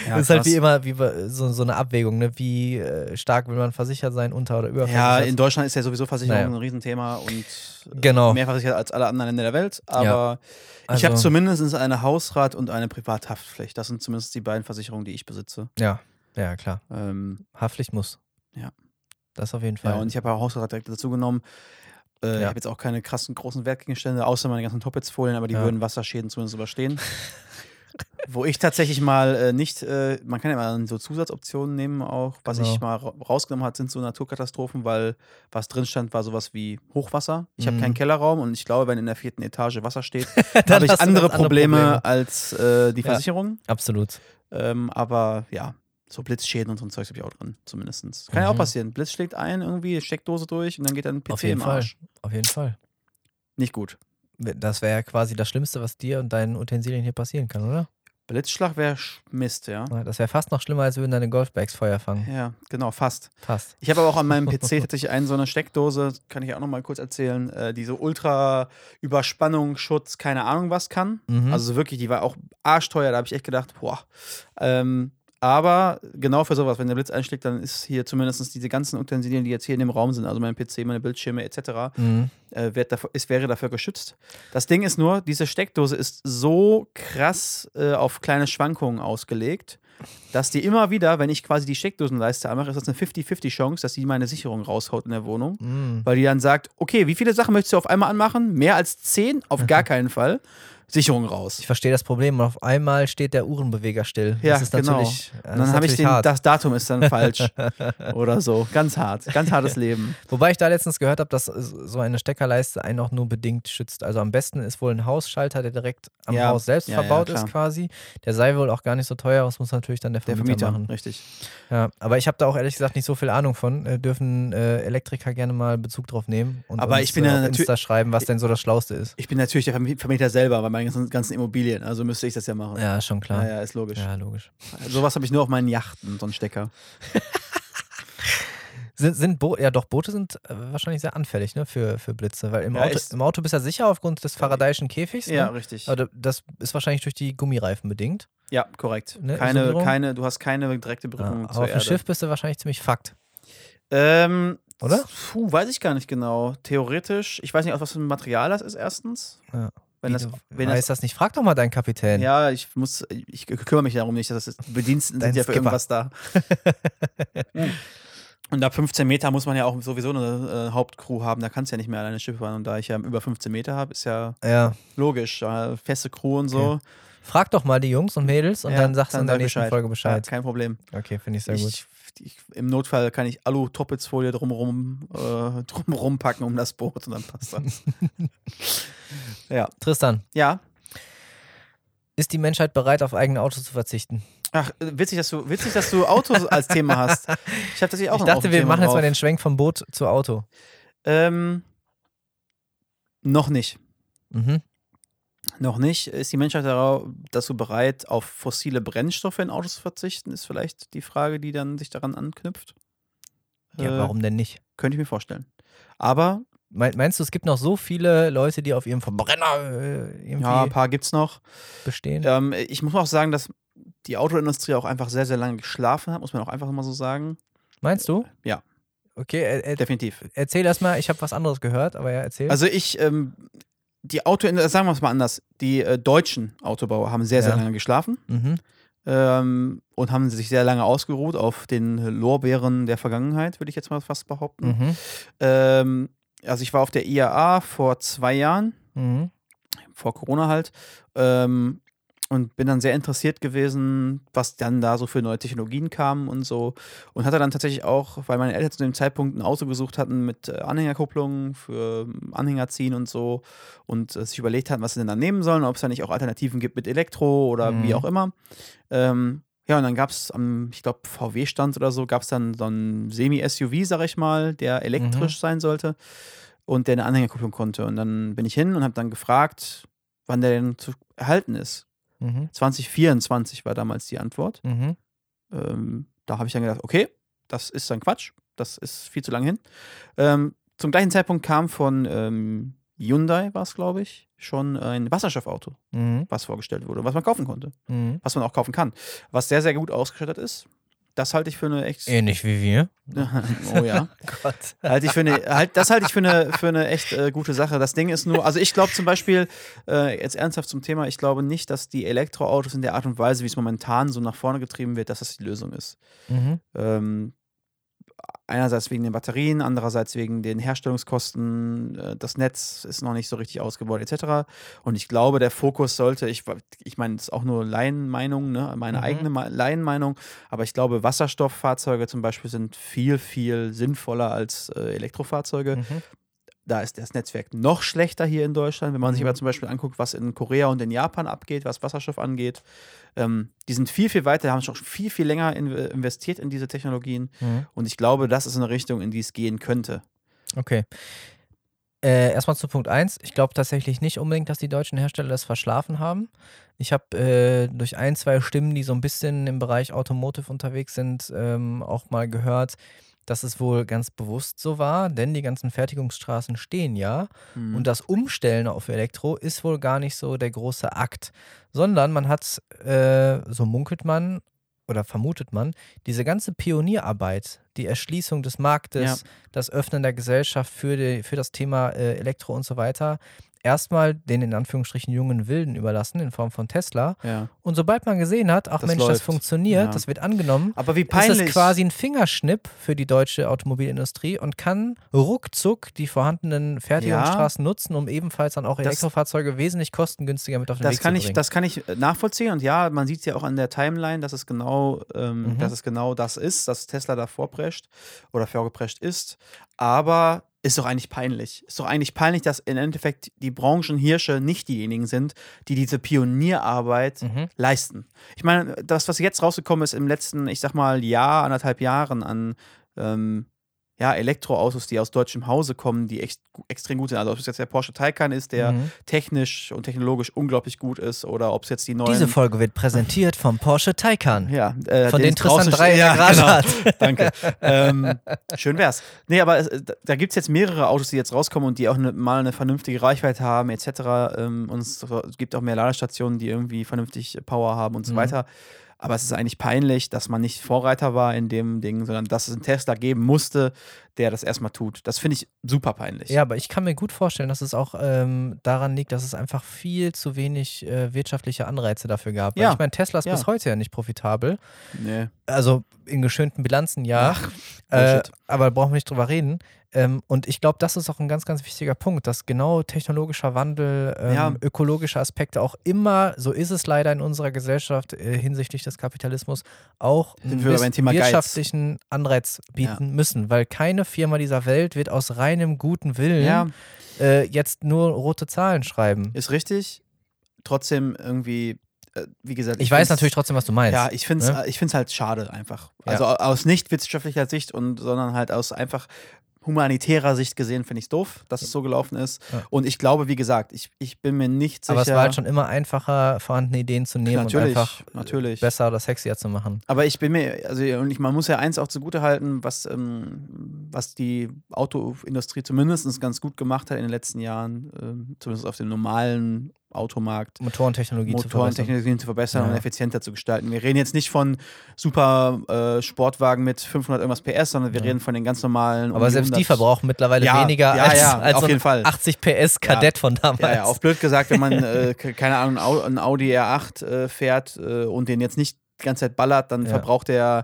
Ja, das ist halt wie immer wie so, so eine Abwägung, ne? wie äh, stark will man versichert sein, unter- oder Ja, überversichert. in Deutschland ist ja sowieso Versicherung Naja. ein Riesenthema und äh, Genau. mehr versichert als alle anderen Länder der Welt. Aber ich Also- habe zumindest eine Hausrat und eine Privathaftpflicht. Das sind zumindest die beiden Versicherungen, die ich besitze. ja, ja, klar. Ähm, Haftpflicht muss. Ja. Das auf jeden Fall. ja, und ich habe ja Hausrat direkt dazu genommen. Äh, Ich Ja. habe jetzt auch keine krassen großen Wertgegenstände, außer meine ganzen Toppets-Folien, aber die Ja. würden Wasserschäden zumindest überstehen. (laughs) Wo ich tatsächlich mal äh, nicht, äh, man kann ja mal so Zusatzoptionen nehmen auch. Was Genau. ich mal ra rausgenommen hat, sind so Naturkatastrophen, weil was drin stand, war sowas wie Hochwasser. Ich habe Mhm. keinen Kellerraum und ich glaube, wenn in der vierten Etage Wasser steht, (laughs) habe ich andere ganz andere Probleme, Probleme. als äh, die Ja. Versicherung. Absolut. Ähm, aber ja, so Blitzschäden und so ein Zeugs habe ich auch drin, zumindest. Kann ja auch Mhm. passieren. Blitz schlägt ein, irgendwie, Steckdose durch und dann geht dann ein PC Auf jeden im Fall. Arsch. Auf jeden Fall. Nicht gut. Das wäre ja quasi das Schlimmste, was dir und deinen Utensilien hier passieren kann, oder? Blitzschlag wäre Mist, ja. Das wäre fast noch schlimmer, als würden deine Golfbags Feuer fangen. Ja, genau, fast. Fast. Ich habe aber auch an meinem PC (laughs) tatsächlich eine so eine Steckdose, kann ich auch noch mal kurz erzählen, äh, die so ultra Überspannung, Schutz, keine Ahnung was kann. Mhm. Also wirklich, die war auch arschteuer, da habe ich echt gedacht, boah. Ähm, aber genau für sowas, wenn der Blitz einschlägt, dann ist hier zumindest diese ganzen Utensilien, die jetzt hier in dem Raum sind, also mein PC, meine Bildschirme etc., Mhm. äh, wird dafür, es wäre dafür geschützt. Das Ding ist nur, diese Steckdose ist so krass äh, auf kleine Schwankungen ausgelegt, dass die immer wieder, wenn ich quasi die Steckdosenleiste anmache, ist das eine 50-50 Chance, dass die meine Sicherung raushaut in der Wohnung. Mhm. Weil die dann sagt, okay, wie viele Sachen möchtest du auf einmal anmachen? Mehr als 10? Auf (laughs) gar keinen Fall. Sicherung raus. Ich verstehe das Problem. und Auf einmal steht der Uhrenbeweger still. Ja, das ist genau. natürlich, das Und dann habe ich den, hart. das Datum ist dann falsch. (laughs) Oder so. Ganz hart. Ganz hartes Leben. Wobei ich da letztens gehört habe, dass so eine Steckerleiste einen auch nur bedingt schützt. Also am besten ist wohl ein Hausschalter, der direkt am Ja, Haus selbst ja, ja, verbaut klar. ist quasi. Der sei wohl auch gar nicht so teuer, das muss natürlich dann der Der Vermieter, Vermieter, machen. richtig. Ja, aber ich habe da auch ehrlich gesagt nicht so viel Ahnung von. Äh, dürfen äh, Elektriker gerne mal Bezug drauf nehmen und Aber uns, ich bin äh, ja auf Insta schreiben, was denn so das Schlauste ist. Ich bin natürlich der Vermi- Vermieter selber bei meinen ganzen, Immobilien. Also müsste ich das ja machen. Ja, schon klar. ja, ja, ist logisch. Ja, logisch. Sowas habe ich nur auf meinen Yachten, so einen Stecker. (laughs) Sind, sind Bo ja doch, Boote sind äh, wahrscheinlich sehr anfällig ne, für, für Blitze, weil im, Ja, Auto, im Auto bist du ja sicher aufgrund des faradayischen Käfigs. Ja, Ne? richtig. Aber das ist wahrscheinlich durch die Gummireifen bedingt. Ja, korrekt. Ne, keine, Isolierung? keine, du hast keine direkte Ja, Berührung aber zur auf dem. Schiff bist du wahrscheinlich ziemlich fucked. Ähm, Oder? Puh, weiß ich gar nicht genau. Theoretisch, ich weiß nicht, aus was für ein Material das ist, erstens. Ja. Wenn das, wenn weißt das, das nicht? Frag doch mal deinen Kapitän. ja, ich muss, ich kümmere mich darum nicht, dass das Bediensteten sind ja für Skipper. irgendwas da. (laughs) Und ab 15 Meter muss man ja auch sowieso eine äh, Hauptcrew haben, da kannst du ja nicht mehr alleine Schiff fahren. Und da ich ja über 15 Meter habe, ist ja Ja. logisch, äh, feste Crew und so. Frag doch mal die Jungs und Mädels und Ja, dann sagst du in der nächsten Folge Bescheid. Ja, kein Problem. Okay, finde ich sehr gut. Ich, Im Notfall kann ich Alu-Toppelsfolie drumherum, äh, (laughs) drumherum packen um das Boot und dann passt das. (laughs) ja. Tristan, Ja. ist die Menschheit bereit, auf eigene Autos zu verzichten? Ach, witzig, dass du, witzig, dass du Autos als Thema hast. (laughs) Ich habe tatsächlich auch ich dachte, wir machen jetzt drauf. mal den Schwenk vom Boot zu Auto. Ähm, noch nicht. Mhm. Noch nicht. Ist die Menschheit darauf, dazu bereit, auf fossile Brennstoffe in Autos zu verzichten? Ist vielleicht die Frage, die dann sich daran anknüpft. Ja, Äh, warum denn nicht? Könnte ich mir vorstellen. Aber, Mein- Meinst du, es gibt noch so viele Leute, die auf ihrem Verbrenner äh, ja, ein paar gibt's noch. bestehen? Ähm, ich muss auch sagen, dass die Autoindustrie auch einfach sehr, sehr lange geschlafen hat, muss man auch einfach mal so sagen. Meinst du? Ja. Okay, Definitiv. erzähl erst mal. Ich habe was anderes gehört, aber ja, erzähl. Also ich, ähm, die Auto, sagen wir es mal anders, die äh, deutschen Autobauer haben sehr, sehr Ja. lange geschlafen mhm. ähm, und haben sich sehr lange ausgeruht auf den Lorbeeren der Vergangenheit, würde ich jetzt mal fast behaupten. Mhm. Ähm, also ich war auf der IAA vor zwei Jahren, Mhm. vor Corona halt, ähm, und bin dann sehr interessiert gewesen, was dann da so für neue Technologien kamen und so. Und hatte dann tatsächlich auch, weil meine Eltern zu dem Zeitpunkt ein Auto gesucht hatten mit äh, Anhängerkupplung für ähm, Anhänger ziehen und so und äh, sich überlegt hatten, was sie denn da nehmen sollen, ob es da nicht auch Alternativen gibt mit Elektro oder Mhm. wie auch immer. Ähm, ja, und dann gab es am, ich glaube, VW-Stand oder so, gab es dann so einen Semi-SUV, sag ich mal, der elektrisch sein sollte und der eine Anhängerkupplung konnte. Und dann bin ich hin und habe dann gefragt, wann der denn zu erhalten ist. Mhm. 2024 war damals die Antwort. Mhm. Ähm, da habe ich dann gedacht, okay, das ist dann Quatsch, das ist viel zu lang hin. Ähm, zum gleichen Zeitpunkt kam von ähm, Hyundai, war es glaube ich, schon ein Wasserstoffauto, Mhm. was vorgestellt wurde, was man kaufen konnte, Mhm. was man auch kaufen kann, was sehr, sehr gut ausgestattet ist. Das halte ich für eine echt. Ähnlich wie wir. oh ja. (laughs) Gott. Halte ich für eine, halt, das halte ich für eine, für eine echt äh, gute Sache. Das Ding ist nur, also ich glaube zum Beispiel, äh, jetzt ernsthaft zum Thema, ich glaube nicht, dass die Elektroautos in der Art und Weise, wie es momentan so nach vorne getrieben wird, dass das die Lösung ist. Mhm. Ähm, einerseits wegen den Batterien, andererseits wegen den Herstellungskosten. Äh, das Netz ist noch nicht so richtig ausgebaut, etc. Und ich glaube, der Fokus sollte, ich, ich meine, das ist auch nur Laienmeinung, ne? meine Mhm. eigene Laienmeinung, aber ich glaube, Wasserstofffahrzeuge zum Beispiel sind viel, viel sinnvoller als äh, Elektrofahrzeuge. Mhm. Da ist das Netzwerk noch schlechter hier in Deutschland. Wenn man sich aber zum Beispiel anguckt, was in Korea und in Japan abgeht, was Wasserstoff angeht, ähm, die sind viel, viel weiter, haben schon viel, viel länger in, investiert in diese Technologien. Mhm. Und ich glaube, das ist eine Richtung, in die es gehen könnte. Okay. Äh, erstmal zu Punkt 1. Ich glaube tatsächlich nicht unbedingt, dass die deutschen Hersteller das verschlafen haben. Ich habe äh, durch ein, zwei Stimmen, die so ein bisschen im Bereich Automotive unterwegs sind, ähm, auch mal gehört, dass es wohl ganz bewusst so war, denn die ganzen Fertigungsstraßen stehen ja. Mhm. Und das Umstellen auf Elektro ist wohl gar nicht so der große Akt, sondern man hat, äh, so munkelt man oder vermutet man, diese ganze Pionierarbeit, die Erschließung des Marktes, Ja. das Öffnen der Gesellschaft für, die, für das Thema äh, Elektro und so weiter, erstmal den in Anführungsstrichen jungen Wilden überlassen in Form von Tesla. ja. Und sobald man gesehen hat, ach Das Mensch, das läuft. funktioniert, Ja. das wird angenommen, Aber wie ist peinlich. es quasi ein Fingerschnipp für die deutsche Automobilindustrie und kann ruckzuck die vorhandenen Fertigungsstraßen nutzen, um ebenfalls dann auch Das- Elektrofahrzeuge wesentlich kostengünstiger mit auf den das Weg kann zu ich, bringen. das kann ich äh, nachvollziehen und ja, man sieht es ja auch an der Timeline, dass es genau, ähm, Mhm. dass es genau das ist, dass Tesla da vorprescht oder vorgeprescht ist. Aber ist doch eigentlich peinlich. Ist doch eigentlich peinlich, dass im Endeffekt die Branchenhirsche nicht diejenigen sind, die diese Pionierarbeit Mhm. leisten. Ich meine, das, was jetzt rausgekommen ist im letzten, ich sag mal, Jahr, anderthalb Jahren an ähm, ja, Elektroautos, die aus deutschem Hause kommen, die echt extrem gut sind. Also ob es jetzt der Porsche Taycan ist, der Mhm. technisch und technologisch unglaublich gut ist, oder ob es jetzt die neuen. Diese Folge wird präsentiert vom Porsche Taycan. ja, äh, Von den Tristan 3 in steht. der Garage genau. (laughs) Danke. ähm, schön wär's. Nee, aber es, da- da gibt es jetzt mehrere Autos, die jetzt rauskommen und die auch ne, mal eine vernünftige Reichweite haben, etc. Ähm, und es gibt auch mehr Ladestationen, die irgendwie vernünftig Power haben und so Mhm. weiter. Aber es ist eigentlich peinlich, dass man nicht Vorreiter war in dem Ding, sondern dass es einen Tesla geben musste, der das erstmal tut. Das finde ich super peinlich. Ja, aber ich kann mir gut vorstellen, dass es auch ähm, daran liegt, dass es einfach viel zu wenig äh, wirtschaftliche Anreize dafür gab. Weil Ja. ich meine, Tesla ist Ja. bis heute ja nicht profitabel. Nee. Also in geschönten Bilanzen ja. Ach, Äh, aber da brauchen wir nicht drüber reden. Ähm, und ich glaube, das ist auch ein ganz, ganz wichtiger Punkt, dass genau technologischer Wandel, ähm, Ja. ökologische Aspekte auch immer, so ist es leider in unserer Gesellschaft äh, hinsichtlich des Kapitalismus, auch einen wir bis- beim Thema Geiz. wirtschaftlichen Anreiz bieten müssen, weil keine Firma dieser Welt wird aus reinem guten Willen Ja, äh, jetzt nur rote Zahlen schreiben. ist richtig. Trotzdem irgendwie, äh, wie gesagt. Ich, weiß find's- natürlich trotzdem, was du meinst. Ja, ich finde es ne? ich find's halt schade einfach. Ja. Also aus nicht wissenschaftlicher Sicht und sondern halt aus einfach humanitärer Sicht gesehen finde ich es doof, dass es so gelaufen ist. Ja. Und ich glaube, wie gesagt, ich, ich bin mir nicht sicher. Aber es war halt schon immer einfacher, vorhandene Ideen zu nehmen Natürlich, und einfach natürlich. besser oder sexier zu machen. Aber ich bin mir, also und ich, man muss ja eins auch zugute halten, was, ähm, was die Autoindustrie zumindest ganz gut gemacht hat in den letzten Jahren, ähm, zumindest auf dem normalen Automarkt. Motorentechnologie zu verbessern. Motorentechnologien zu verbessern Ja. und effizienter zu gestalten. Wir reden jetzt nicht von super äh, Sportwagen mit 500 irgendwas PS, sondern wir Ja. reden von den ganz normalen. um Aber die selbst die 100 verbrauchen mittlerweile weniger ja, als, (laughs) als auf so jeden Fall. 80 PS Kadett von damals. Ja, auf blöd gesagt, wenn man, (laughs) äh, ke- keine Ahnung, ein Au- ein Audi R8 äh, fährt äh, und den jetzt nicht die ganze Zeit ballert, dann verbraucht der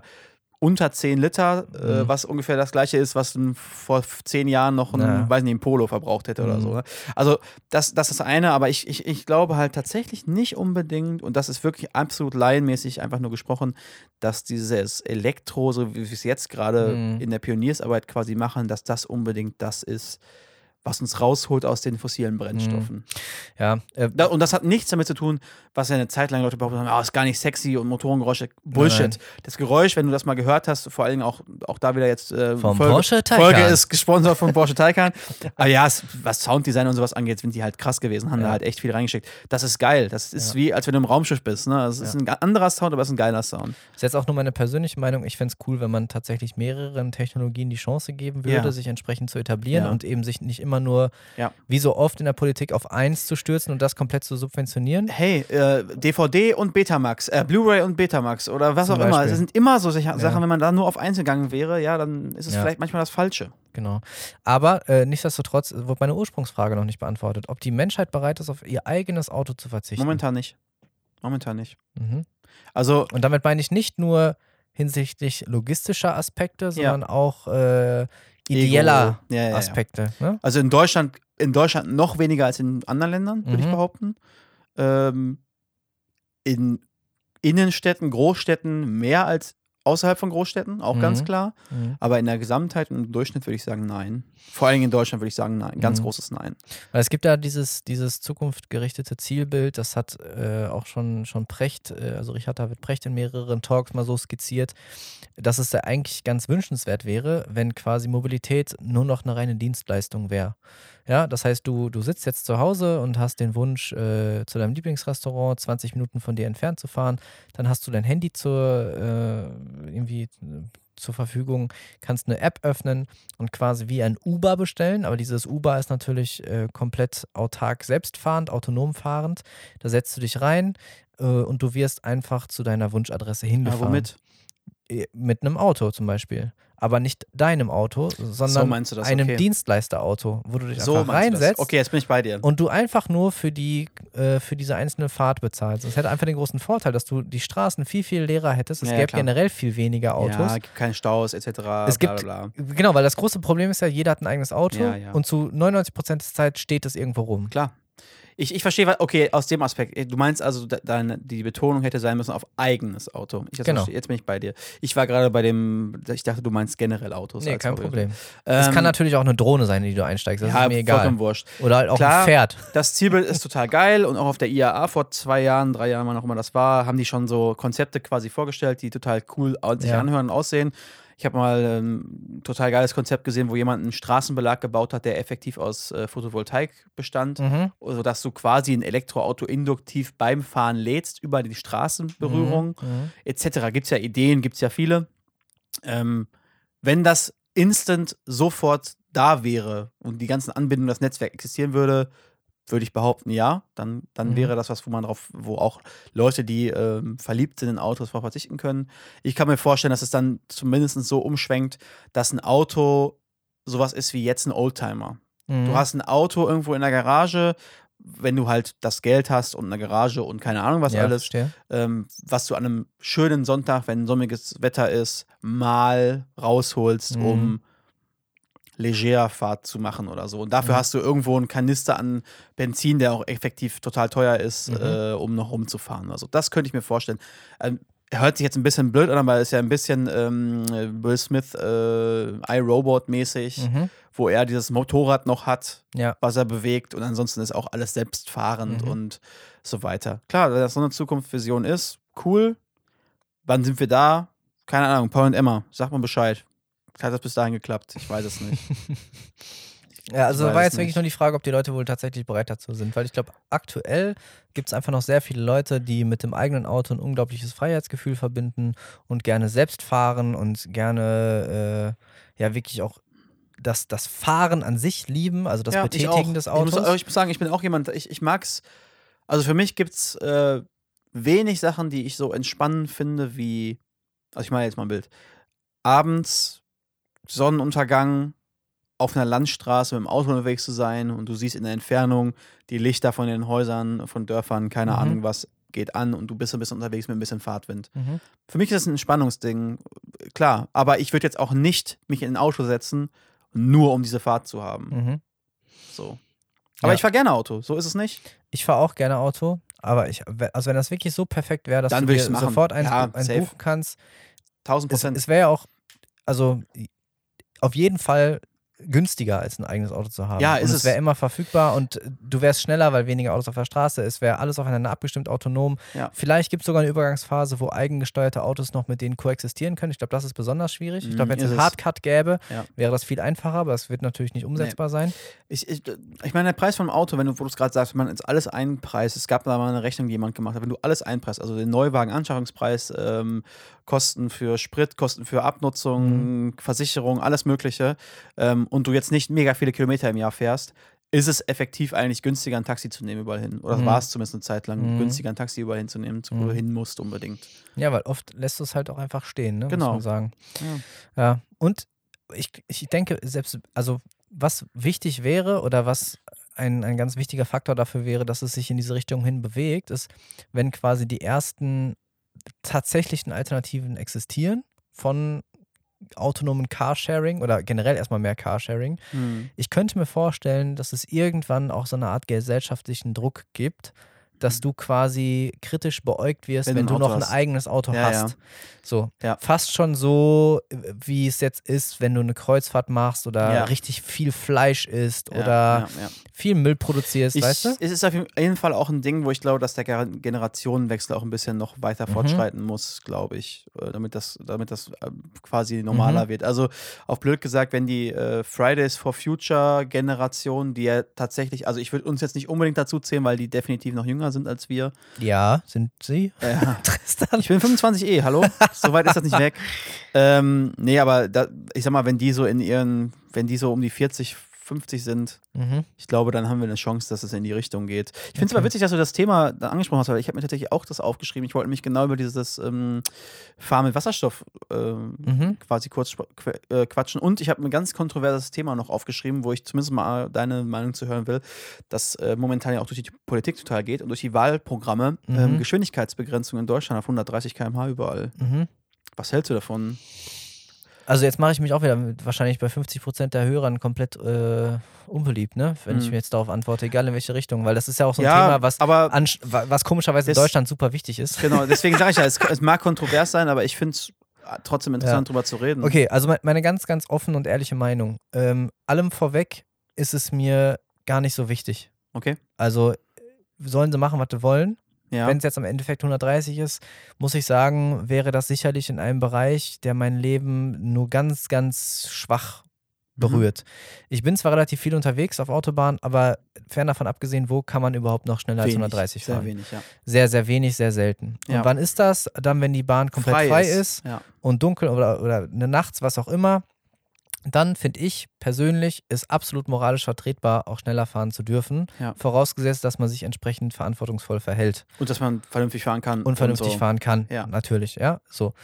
unter 10 Liter, äh, Mhm. was ungefähr das gleiche ist, was ein, vor zehn Jahren noch ein, Ja. weiß nicht, ein Polo verbraucht hätte oder Mhm. so. Ne? Also das, das ist das eine, aber ich, ich, ich glaube halt tatsächlich nicht unbedingt, und das ist wirklich absolut laienmäßig einfach nur gesprochen, dass dieses Elektro, so wie wir es jetzt gerade Mhm. in der Pioniersarbeit quasi machen, dass das unbedingt das ist, was uns rausholt aus den fossilen Brennstoffen. Ja, äh, und das hat nichts damit zu tun, was ja eine Zeit lang Leute behauptet haben, oh, ist gar nicht sexy und Motorengeräusche. Bullshit. Nein. Das Geräusch, wenn du das mal gehört hast, vor allem auch, auch da wieder jetzt äh, Vom Folge, Porsche Taycan. Folge ist gesponsert von Porsche Taycan. Aber (laughs) ja, es, was Sounddesign und sowas angeht, sind die halt krass gewesen, haben Ja. da halt echt viel reingeschickt. Das ist geil. Das ist Ja. wie, als wenn du im Raumschiff bist. Ne? Das ist ein anderer Sound, aber es ist ein geiler Sound. ist jetzt auch nur meine persönliche Meinung. Ich fände es cool, wenn man tatsächlich mehreren Technologien die Chance geben würde, sich entsprechend zu etablieren und eben sich nicht immer nur, Ja. wie so oft in der Politik, auf eins zu stürzen und das komplett zu subventionieren. Hey, äh, DVD und Betamax, äh, Blu-ray und Betamax oder was Zum auch immer. Beispiel. Es sind immer so Sachen, Ja. wenn man da nur auf eins gegangen wäre, ja, dann ist es Ja. vielleicht manchmal das Falsche. Genau. Aber äh, nichtsdestotrotz wurde meine Ursprungsfrage noch nicht beantwortet, ob die Menschheit bereit ist, auf ihr eigenes Auto zu verzichten. Momentan nicht. Momentan nicht. Mhm. Also, Und damit meine ich nicht nur hinsichtlich logistischer Aspekte, sondern auch äh, ideeller Ego. Ja, ja. Aspekte. Ne? Also in Deutschland, in Deutschland noch weniger als in anderen Ländern, würde ich Mhm. behaupten. Ähm, in Innenstädten, Großstädten mehr als außerhalb von Großstädten, auch ganz Mhm. klar. Mhm. Aber in der Gesamtheit und im Durchschnitt würde ich sagen, nein. Vor allem in Deutschland würde ich sagen, nein. Ganz Mhm. großes Nein. Weil es gibt da dieses, dieses zukunftgerichtete Zielbild, das hat äh, auch schon, schon Precht, äh, also Richard David Precht in mehreren Talks mal so skizziert, dass es ja eigentlich ganz wünschenswert wäre, wenn quasi Mobilität nur noch eine reine Dienstleistung wäre. Ja, das heißt, du, du sitzt jetzt zu Hause und hast den Wunsch, äh, zu deinem Lieblingsrestaurant 20 Minuten von dir entfernt zu fahren. Dann hast du dein Handy zur, äh, irgendwie zur Verfügung, kannst eine App öffnen und quasi wie ein Uber bestellen. Aber dieses Uber ist natürlich äh, komplett autark selbstfahrend, autonom fahrend. Da setzt du dich rein äh, und du wirst einfach zu deiner Wunschadresse hingefahren. womit? Äh, Mit einem Auto zum Beispiel. Aber nicht deinem Auto, sondern du das, einem okay. Dienstleisterauto, wo du dich So einfach reinsetzt Okay, jetzt bin ich bei dir. und du einfach nur für die äh, für diese einzelne Fahrt bezahlst. Das hätte einfach den großen Vorteil, dass du die Straßen viel, viel leerer hättest. Es Ja, gäbe klar. generell viel weniger Autos. Ja, gibt keine Staus etc. Es gibt- bla, bla. Genau, weil das große Problem ist ja, jeder hat ein eigenes Auto Ja, ja. und zu 99% der Zeit steht es irgendwo rum. Klar. Ich, ich verstehe, was- okay, aus dem Aspekt. Du meinst also, de- deine, die Betonung hätte sein müssen auf eigenes Auto. Ich Genau. verstehe- jetzt bin ich bei dir. Ich war gerade bei dem, ich dachte, du meinst generell Autos. Nee, kein Variante. Problem. Es Ähm, kann natürlich auch eine Drohne sein, in die du einsteigst. Das ja, ist mir egal. vollkommen wurscht. Oder halt auch Klar. ein Pferd. Das Zielbild ist total geil und auch auf der IAA vor zwei Jahren, drei Jahren, wann auch immer das war, haben die schon so Konzepte quasi vorgestellt, die total cool sich Ja. anhören und aussehen. Ich habe mal ein total geiles Konzept gesehen, wo jemand einen Straßenbelag gebaut hat, der effektiv aus äh, Photovoltaik bestand, Mhm. sodass du quasi ein Elektroauto induktiv beim Fahren lädst über die Straßenberührung Mhm. etc. Gibt es ja Ideen, gibt es ja viele. Ähm, wenn das instant sofort da wäre und die ganzen Anbindungen, das Netzwerk existieren würde, würde ich behaupten, ja, dann, dann Mhm. wäre das was, wo man drauf, wo auch Leute, die ähm, verliebt sind in Autos, darauf verzichten können. Ich kann mir vorstellen, dass es dann zumindest so umschwenkt, dass ein Auto sowas ist wie jetzt ein Oldtimer. Mhm. Du hast ein Auto irgendwo in der Garage, wenn du halt das Geld hast und eine Garage und keine Ahnung was ja, alles, ähm, was du an einem schönen Sonntag, wenn sonniges Wetter ist, mal rausholst, Mhm. um Legerfahrt zu machen oder so. Und dafür Mhm. hast du irgendwo einen Kanister an Benzin, der auch effektiv total teuer ist, Mhm. äh, um noch rumzufahren. Also das könnte ich mir vorstellen. Ähm, hört sich jetzt ein bisschen blöd an, aber es ist ja ein bisschen ähm, Will Smith äh, iRobot-mäßig, Mhm. wo er dieses Motorrad noch hat, Ja. was er bewegt und ansonsten ist auch alles selbstfahrend Mhm. und so weiter. Klar, wenn das so eine Zukunftsvision ist, cool. Wann sind wir da? Keine Ahnung, Paul und Emma, sag mal Bescheid. Hat das bis dahin geklappt? Ich weiß es nicht. (laughs) Ja, also war es jetzt wirklich nur die Frage, ob die Leute wohl tatsächlich bereit dazu sind. Weil ich glaube, aktuell gibt es einfach noch sehr viele Leute, die mit dem eigenen Auto ein unglaubliches Freiheitsgefühl verbinden und gerne selbst fahren und gerne äh, ja wirklich auch das, das Fahren an sich lieben, also das Ja, ich Betätigen auch. des Ich Autos. muss, ich muss sagen, ich bin auch jemand, ich, ich mag's. Also für mich gibt's äh, wenig Sachen, die ich so entspannend finde, wie. Also ich mache jetzt mal ein Bild. Abends, Sonnenuntergang, auf einer Landstraße mit dem Auto unterwegs zu sein und du siehst in der Entfernung die Lichter von den Häusern, von Dörfern, keine Mhm. Ahnung was geht an und du bist ein bisschen unterwegs mit ein bisschen Fahrtwind. mhm. Für mich ist das ein Entspannungsding, klar. Aber ich würde jetzt auch nicht mich in ein Auto setzen, nur um diese Fahrt zu haben. Mhm. So. Aber Ja. ich fahre gerne Auto, so ist es nicht. Ich fahre auch gerne Auto, aber ich, also wenn das wirklich so perfekt wäre, dass Dann du dir sofort eins, Ja, safe. buchen kannst, 1000 es, Prozent. es wäre ja auch, also auf jeden Fall günstiger als ein eigenes Auto zu haben. Ja, und ist es es. wäre immer verfügbar und du wärst schneller, weil weniger Autos auf der Straße ist, wäre alles aufeinander abgestimmt, autonom. Ja. Vielleicht gibt es sogar eine Übergangsphase, wo eigengesteuerte Autos noch mit denen koexistieren können. Ich glaube, das ist besonders schwierig. Ich glaube, Mm, wenn es einen es. Hardcut gäbe, Ja. wäre das viel einfacher, aber es wird natürlich nicht umsetzbar sein. Ich, ich, ich meine, der Preis vom Auto, wenn du, wo du es gerade sagst, wenn man jetzt alles einpreist, es gab da mal eine Rechnung, die jemand gemacht hat, wenn du alles einpreist, also den Neuwagen, Anschaffungspreis, ähm, Kosten für Sprit, Kosten für Abnutzung, Versicherung, alles Mögliche, ähm, und du jetzt nicht mega viele Kilometer im Jahr fährst, ist es effektiv eigentlich günstiger, ein Taxi zu nehmen überall hin. Oder Mhm. war es zumindest eine Zeit lang Mhm. günstiger, ein Taxi überall hinzunehmen, zu, wo Mhm. du hin musst unbedingt. Ja, weil oft lässt du es halt auch einfach stehen, ne? Genau. Muss man sagen. Ja. Ja, und ich, ich denke, selbst, also was wichtig wäre oder was ein, ein ganz wichtiger Faktor dafür wäre, dass es sich in diese Richtung hin bewegt, ist, wenn quasi die ersten tatsächlichen Alternativen existieren. von autonomen Carsharing oder generell erstmal mehr Carsharing. Hm. Ich könnte mir vorstellen, dass es irgendwann auch so eine Art gesellschaftlichen Druck gibt, dass du quasi kritisch beäugt wirst, Wenn wenn, du Auto noch ein hast. eigenes Auto Ja, hast. ja. So, Ja. fast schon so, wie es jetzt ist, wenn du eine Kreuzfahrt machst oder richtig viel Fleisch isst oder. Viel Müll produzierst, Ich, weißt du? Es ist auf jeden Fall auch ein Ding, wo ich glaube, dass der Generationenwechsel auch ein bisschen noch weiter Mhm. fortschreiten muss, glaube ich, äh, damit das, damit das ähm, quasi normaler Mhm. wird. Also auf blöd gesagt, wenn die äh, Fridays for Future Generation, die ja tatsächlich, also ich würde uns jetzt nicht unbedingt dazu zählen, weil die definitiv noch jünger sind als wir. Ja, sind sie? Ja. (laughs) Tristan? Ich bin 25 eh, hallo? So weit ist das nicht weg. (laughs) Ähm, nee, aber da, ich sag mal, wenn die so in ihren, wenn die so um die 40, 50 sind, Mhm. ich glaube, dann haben wir eine Chance, dass es in die Richtung geht. Ich finde es Okay. aber witzig, dass du das Thema angesprochen hast, weil ich habe mir tatsächlich auch das aufgeschrieben. Ich wollte mich genau über dieses ähm, Fahren mit Wasserstoff ähm, Mhm. quasi kurz äh, quatschen. Und ich habe ein ganz kontroverses Thema noch aufgeschrieben, wo ich zumindest mal deine Meinung zu hören will, das äh, momentan ja auch durch die Politik total geht und durch die Wahlprogramme ähm, Mhm. Geschwindigkeitsbegrenzung in Deutschland auf 130 km/h überall. Mhm. Was hältst du davon? Also jetzt mache ich mich auch wieder mit, wahrscheinlich bei 50 Prozent der Hörern komplett äh, unbeliebt, ne? Wenn ich Mhm. mir jetzt darauf antworte, egal in welche Richtung, weil das ist ja auch so ein Ja, Thema, was, aber- was komischerweise in Deutschland super wichtig ist. Genau, deswegen sage ich ja, es, (laughs) es mag kontrovers sein, aber ich finde es trotzdem interessant, drüber zu reden. Okay, also me- meine ganz, ganz offene und ehrliche Meinung. Ähm, allem vorweg ist es mir gar nicht so wichtig. Okay. Also sollen sie machen, was sie wollen. Ja. Wenn es jetzt am Endeffekt 130 ist, muss ich sagen, wäre das sicherlich in einem Bereich, der mein Leben nur ganz, ganz schwach Mhm. berührt. Ich bin zwar relativ viel unterwegs auf Autobahn, aber fern davon abgesehen, wo kann man überhaupt noch schneller als Wenig, 130 sehr fahren? wenig, ja. Sehr, sehr wenig, sehr selten. Ja. Und wann ist das? Dann, wenn die Bahn komplett frei, ist, Ja. und dunkel oder, oder nachts, was auch immer, dann finde ich persönlich, ist absolut moralisch vertretbar, auch schneller fahren zu dürfen. Ja. Vorausgesetzt, dass man sich entsprechend verantwortungsvoll verhält Und dass man vernünftig fahren kann. und vernünftig so. fahren kann. Ja. Natürlich, ja. So.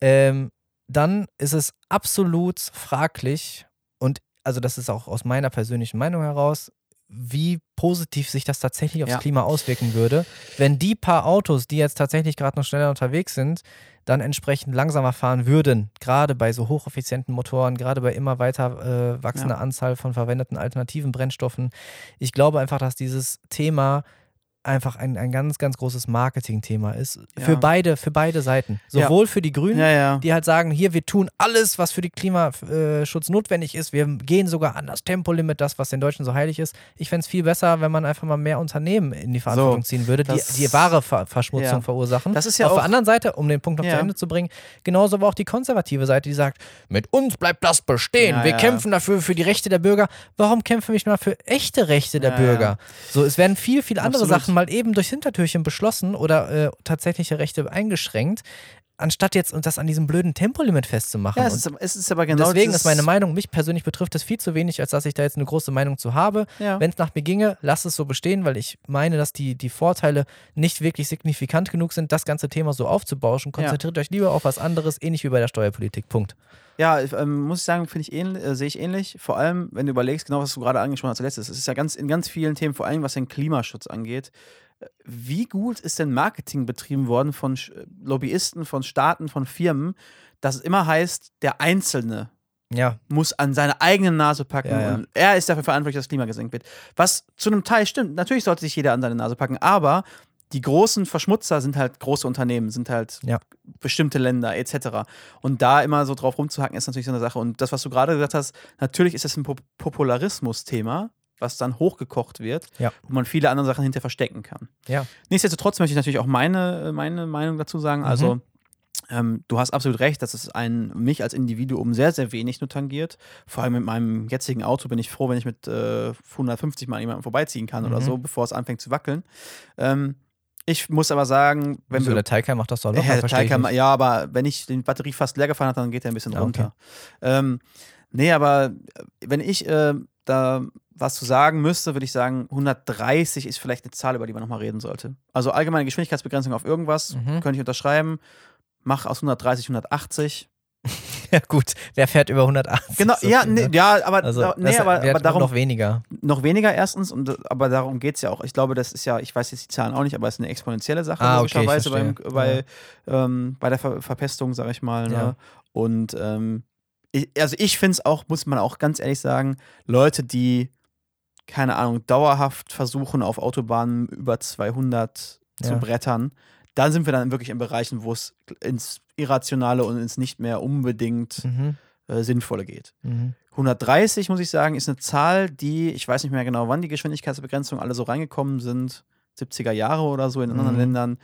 Ähm, dann ist es absolut fraglich und also das ist auch aus meiner persönlichen Meinung heraus, wie positiv sich das tatsächlich aufs Ja. Klima auswirken würde, wenn die paar Autos, die jetzt tatsächlich gerade noch schneller unterwegs sind, dann entsprechend langsamer fahren würden, gerade bei so hocheffizienten Motoren, gerade bei immer weiter äh, wachsender Ja. Anzahl von verwendeten alternativen Brennstoffen. Ich glaube einfach, dass dieses Thema einfach ein, ein ganz, ganz großes Marketingthema ist. Für Ja. beide, für beide Seiten. Ja. Sowohl für die Grünen, Ja, ja. die halt sagen, hier, wir tun alles, was für den Klimaschutz notwendig ist. Wir gehen sogar an das Tempolimit, das, was den Deutschen so heilig ist. Ich fände es viel besser, wenn man einfach mal mehr Unternehmen in die Verantwortung ziehen würde, die, die wahre Ver Verschmutzung Ja. verursachen. Das ist ja Auf der anderen Seite, um den Punkt noch Ja. zu Ende zu bringen, genauso aber auch die konservative Seite, die sagt, mit uns bleibt das bestehen. Ja, wir ja. kämpfen dafür für die Rechte der Bürger. Warum kämpfen wir nicht mal für echte Rechte der Ja, Bürger? ja. So, es werden viel, viel andere Absolut. Sachen mal eben durchs Hintertürchen beschlossen oder äh, tatsächliche Rechte eingeschränkt, anstatt jetzt das an diesem blöden Tempolimit festzumachen. Ja, es ist, es ist aber genau Deswegen ist meine Meinung, mich persönlich betrifft es viel zu wenig, als dass ich da jetzt eine große Meinung zu habe. Ja. Wenn es nach mir ginge, lass es so bestehen, weil ich meine, dass die, die Vorteile nicht wirklich signifikant genug sind, das ganze Thema so aufzubauschen. Konzentriert euch lieber auf was anderes, ähnlich wie bei der Steuerpolitik. Punkt. Ja, ähm, muss ich sagen, finde ich ähnlich, äh, sehe ich ähnlich. Vor allem, wenn du überlegst, genau was du gerade angesprochen hast, als letztes. Es ist ja ganz in ganz vielen Themen, vor allem was den Klimaschutz angeht. Wie gut ist denn Marketing betrieben worden von Lobbyisten, von Staaten, von Firmen, dass es immer heißt, der Einzelne Ja, muss an seine eigene Nase packen Ja, ja. und er ist dafür verantwortlich, dass das Klima gesenkt wird. Was zu einem Teil stimmt. Natürlich sollte sich jeder an seine Nase packen, aber die großen Verschmutzer sind halt große Unternehmen, sind halt bestimmte Länder etc. Und da immer so drauf rumzuhacken, ist natürlich so eine Sache. Und das, was du gerade gesagt hast, natürlich ist das ein Pop Popularismus-Thema, was dann hochgekocht wird, Ja. wo man viele andere Sachen hinter verstecken kann. ja. Nichtsdestotrotz möchte ich natürlich auch meine, meine Meinung dazu sagen. Also, Mhm. ähm, du hast absolut recht, dass es ein, mich als Individuum sehr, sehr wenig nur tangiert. Vor allem mit meinem jetzigen Auto bin ich froh, wenn ich mit äh, 150 mal an jemanden vorbeiziehen kann oder Mhm. so, bevor es anfängt zu wackeln. Ähm, ich muss aber sagen, wenn Wieso, wir. der Taycan macht das doch Ja, locker, der verstehe ich Taycan, ja, aber wenn ich die Batterie fast leer gefahren habe, dann geht er ein bisschen Ja, okay. runter. Ähm, nee, aber äh, wenn ich äh, da was zu sagen müsste, würde ich sagen, 130 ist vielleicht eine Zahl, über die man nochmal reden sollte. Also allgemeine Geschwindigkeitsbegrenzung auf irgendwas, Mhm. könnte ich unterschreiben. Mach aus 130 180. (laughs) Ja, gut. Wer fährt über 180? Genau, So ja, viel, ne? ja, aber, Also, nee, aber, aber darum noch weniger. noch weniger erstens, und, aber darum geht es ja auch. Ich glaube, das ist ja, ich weiß jetzt die Zahlen auch nicht, aber es ist eine exponentielle Sache, Ah, okay, logischerweise beim, verstehe. bei, ähm, bei der Ver Verpestung, sage ich mal. Ne? Ja. Und ähm, ich, also ich finde es auch, muss man auch ganz ehrlich sagen, Leute, die, keine Ahnung, dauerhaft versuchen, auf Autobahnen über 200 zu Ja. brettern, da sind wir dann wirklich in Bereichen, wo es ins Irrationale und ins nicht mehr unbedingt Mhm. äh, Sinnvolle geht. Mhm. 130, muss ich sagen, ist eine Zahl, die, ich weiß nicht mehr genau, wann die Geschwindigkeitsbegrenzungen alle so reingekommen sind, 70er Jahre oder so in anderen Mhm. Ländern.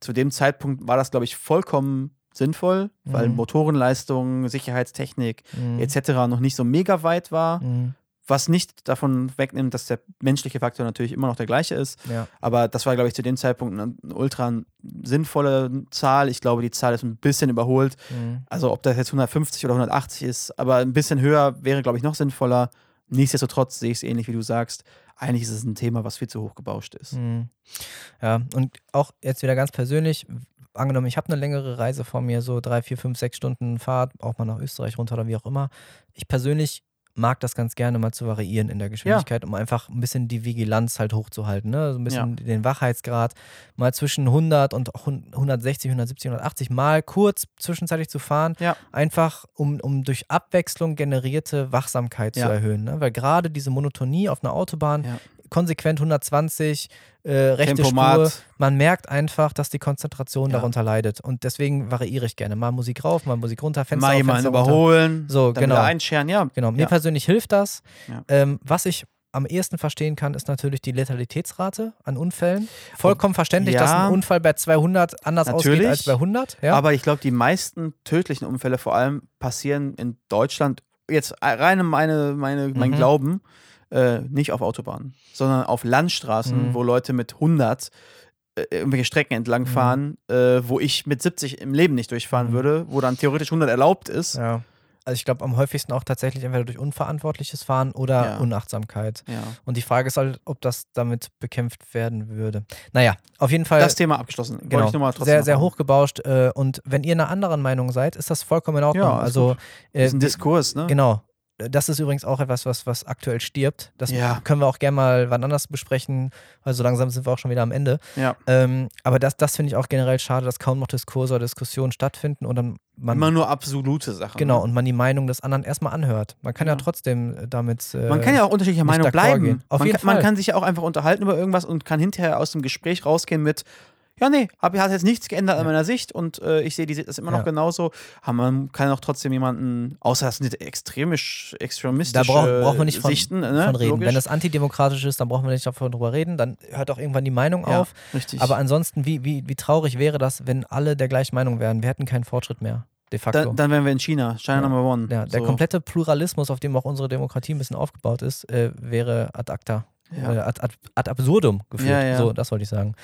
Zu dem Zeitpunkt war das, glaube ich, vollkommen sinnvoll, weil Mhm. Motorenleistung, Sicherheitstechnik Mhm. etc. noch nicht so mega weit war, Mhm. was nicht davon wegnimmt, dass der menschliche Faktor natürlich immer noch der gleiche ist. Ja. Aber das war, glaube ich, zu dem Zeitpunkt eine ultra sinnvolle Zahl. Ich glaube, die Zahl ist ein bisschen überholt. Mhm. Also ob das jetzt 150 oder 180 ist, aber ein bisschen höher wäre, glaube ich, noch sinnvoller. Nichtsdestotrotz sehe ich es ähnlich, wie du sagst. Eigentlich ist es ein Thema, was viel zu hoch gebauscht ist. Mhm. Ja, und auch jetzt wieder ganz persönlich, angenommen, ich habe eine längere Reise vor mir, so drei, vier, fünf, sechs Stunden Fahrt, auch mal nach Österreich runter oder wie auch immer. Ich persönlich mag das ganz gerne mal zu variieren in der Geschwindigkeit, um einfach ein bisschen die Vigilanz halt hochzuhalten, ne? so ein bisschen den Wachheitsgrad mal zwischen 100 und auch 160, 170, 180 mal kurz zwischenzeitlich zu fahren, Ja. einfach um, um durch Abwechslung generierte Wachsamkeit Ja. zu erhöhen, ne? weil gerade diese Monotonie auf einer Autobahn, Ja. Konsequent 120, äh, rechte Tempomat. Spur, man merkt einfach, dass die Konzentration Ja. darunter leidet. Und deswegen variiere ich gerne. Mal Musik rauf, mal Musik runter, Fenster Mal auf, jemanden Fenster runter. überholen, So, dann genau. einscheren. Ja, Genau, mir Ja. persönlich hilft das. Ja. Ähm, was ich am ehesten verstehen kann, ist natürlich die Letalitätsrate an Unfällen. Vollkommen verständlich, dass Ja. ein Unfall bei 200 anders ausgeht als bei 100. Ja? Aber ich glaube, die meisten tödlichen Unfälle vor allem passieren in Deutschland, jetzt rein meine, meine, mein Mhm. Glauben, äh, nicht auf Autobahnen, sondern auf Landstraßen, Mhm. wo Leute mit 100 äh, irgendwelche Strecken entlang Mhm. fahren, äh, wo ich mit 70 im Leben nicht durchfahren Mhm. würde, wo dann theoretisch 100 erlaubt ist. ja. Also ich glaube am häufigsten auch tatsächlich entweder durch unverantwortliches Fahren oder Ja. Unachtsamkeit. Ja. Und die Frage ist halt, ob das damit bekämpft werden würde. Naja, auf jeden Fall. Das Thema abgeschlossen. Genau, sehr, sehr hochgebauscht. Äh, und wenn ihr einer anderen Meinung seid, ist das vollkommen in Ordnung. Ja, alles also, äh, ist ein Diskurs, ne? genau. Das ist übrigens auch etwas, was, was aktuell stirbt. Das Ja. können wir auch gerne mal wann anders besprechen, weil so langsam sind wir auch schon wieder am Ende. Ja. Ähm, aber das, das finde ich auch generell schade, dass kaum noch Diskurse oder Diskussionen stattfinden und dann man Immer nur absolute Sachen. genau Ne? und man die Meinung des anderen erstmal anhört. Man kann ja, Ja. trotzdem äh, damit. Äh, Man kann ja auch unterschiedlicher Meinung bleiben. Auf man, jeden kann, man Fall. kann sich ja auch einfach unterhalten über irgendwas und kann hinterher aus dem Gespräch rausgehen mit, ja, nee, hab, hat jetzt nichts geändert an Ja. meiner Sicht und äh, ich sehe die- das immer Ja. noch genauso. Aber man kann auch trotzdem jemanden, außer das sind extremisch, extremistische Da brauch, brauchen wir nicht von, Sichten, ne? von reden. Logisch. Wenn das antidemokratisch ist, dann brauchen wir nicht davon drüber reden. Dann hört auch irgendwann die Meinung ja, auf. richtig. Aber ansonsten, wie, wie, wie traurig wäre das, wenn alle der gleichen Meinung wären? Wir hätten keinen Fortschritt mehr, de facto. dann, dann wären wir in China, China Ja. Number One. ja, der so. komplette Pluralismus, auf dem auch unsere Demokratie ein bisschen aufgebaut ist, äh, wäre ad acta, Ja. äh, ad, ad, ad absurdum geführt. Ja, ja. So, das wollte ich sagen.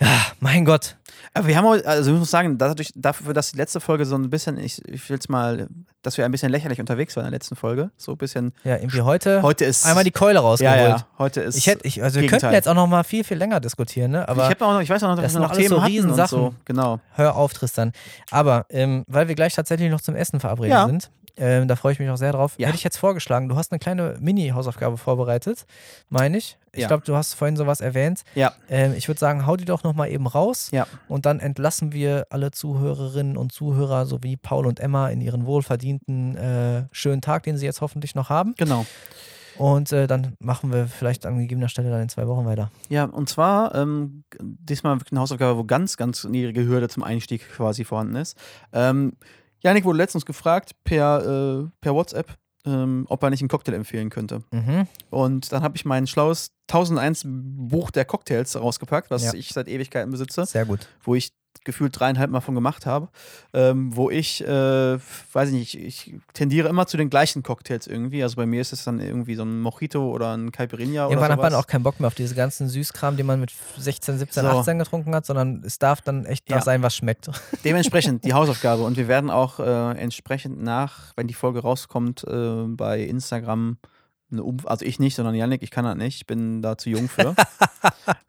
Ja, mein Gott. Aber wir haben, heute- also ich muss sagen, dadurch, dafür, dass die letzte Folge so ein bisschen, ich, ich will es mal, dass wir ein bisschen lächerlich unterwegs waren in der letzten Folge. So ein bisschen, Ja, irgendwie heute, heute ist. einmal die Keule ja, rausgeholt. ja, heute ist. Ich hätte, ich, also wir könnten jetzt auch noch mal viel, viel länger diskutieren, ne? Aber ich, auch noch, ich weiß auch noch, dass das wir noch alles Themen so hatten und Riesensachen. so. Genau. hör auf, Tristan. Aber ähm, weil wir gleich tatsächlich noch zum Essen verabredet Ja. sind, ähm, da freue ich mich auch sehr drauf, Ja. hätte ich jetzt vorgeschlagen, du hast eine kleine Mini-Hausaufgabe vorbereitet, meine ich. Ich Ja. glaube, du hast vorhin sowas erwähnt. Ja. Ähm, ich würde sagen, hau die doch noch mal eben raus Ja. und dann entlassen wir alle Zuhörerinnen und Zuhörer sowie Paul und Emma in ihren wohlverdienten äh, schönen Tag, den sie jetzt hoffentlich noch haben. Genau. Und äh, dann machen wir vielleicht an gegebener Stelle dann in zwei Wochen weiter. Ja, und zwar ähm, diesmal wirklich eine Hausaufgabe, wo ganz, ganz niedrige Hürde zum Einstieg quasi vorhanden ist. Ähm, Janik wurde letztens gefragt per, äh, per WhatsApp, ähm, ob er nicht einen Cocktail empfehlen könnte. Mhm. Und dann habe ich mein schlaues 1001 Buch der Cocktails rausgepackt, was Ja. ich seit Ewigkeiten besitze, Sehr gut. wo ich gefühlt dreieinhalb Mal von gemacht habe, ähm, wo ich, äh, weiß ich nicht, ich tendiere immer zu den gleichen Cocktails irgendwie. Also bei mir ist es dann irgendwie so ein Mojito oder ein Caipirinha oder Irgendwann hat man sowas. auch keinen Bock mehr auf diese ganzen Süßkram, den man mit 16, 17, So. 18 getrunken hat, sondern es darf dann echt Ja. sein, was schmeckt. (laughs) Dementsprechend die Hausaufgabe. Und wir werden auch äh, entsprechend nach, wenn die Folge rauskommt, äh, bei Instagram eine Umf also ich nicht, sondern Yannick, ich kann das nicht, ich bin da zu jung für.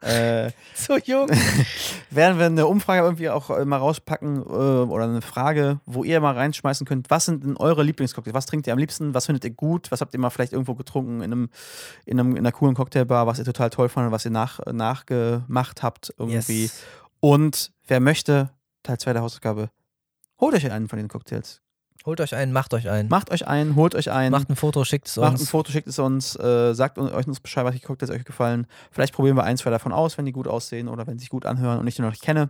(laughs) äh, so jung. (laughs) werden wir eine Umfrage irgendwie auch äh, mal rauspacken äh, oder eine Frage, wo ihr mal reinschmeißen könnt, was sind denn eure Lieblingscocktails? Was trinkt ihr am liebsten? Was findet ihr gut? Was habt ihr mal vielleicht irgendwo getrunken in, einem, in, einem, in einer coolen Cocktailbar, was ihr total toll fandet, was ihr nach, nachgemacht habt irgendwie? Yes. Und wer möchte, Teil 2 der Hausaufgabe, holt euch einen von den Cocktails. Holt euch einen, macht euch einen. Macht euch einen, holt euch einen. Macht ein Foto, schickt es Macht ein uns. Foto, schickt es uns, äh, sagt uns- euch uns Bescheid, was ihr guckt, dass euch gefallen. Vielleicht probieren wir ein, zwei davon aus, wenn die gut aussehen oder wenn sie sich gut anhören und ich die noch nicht kenne.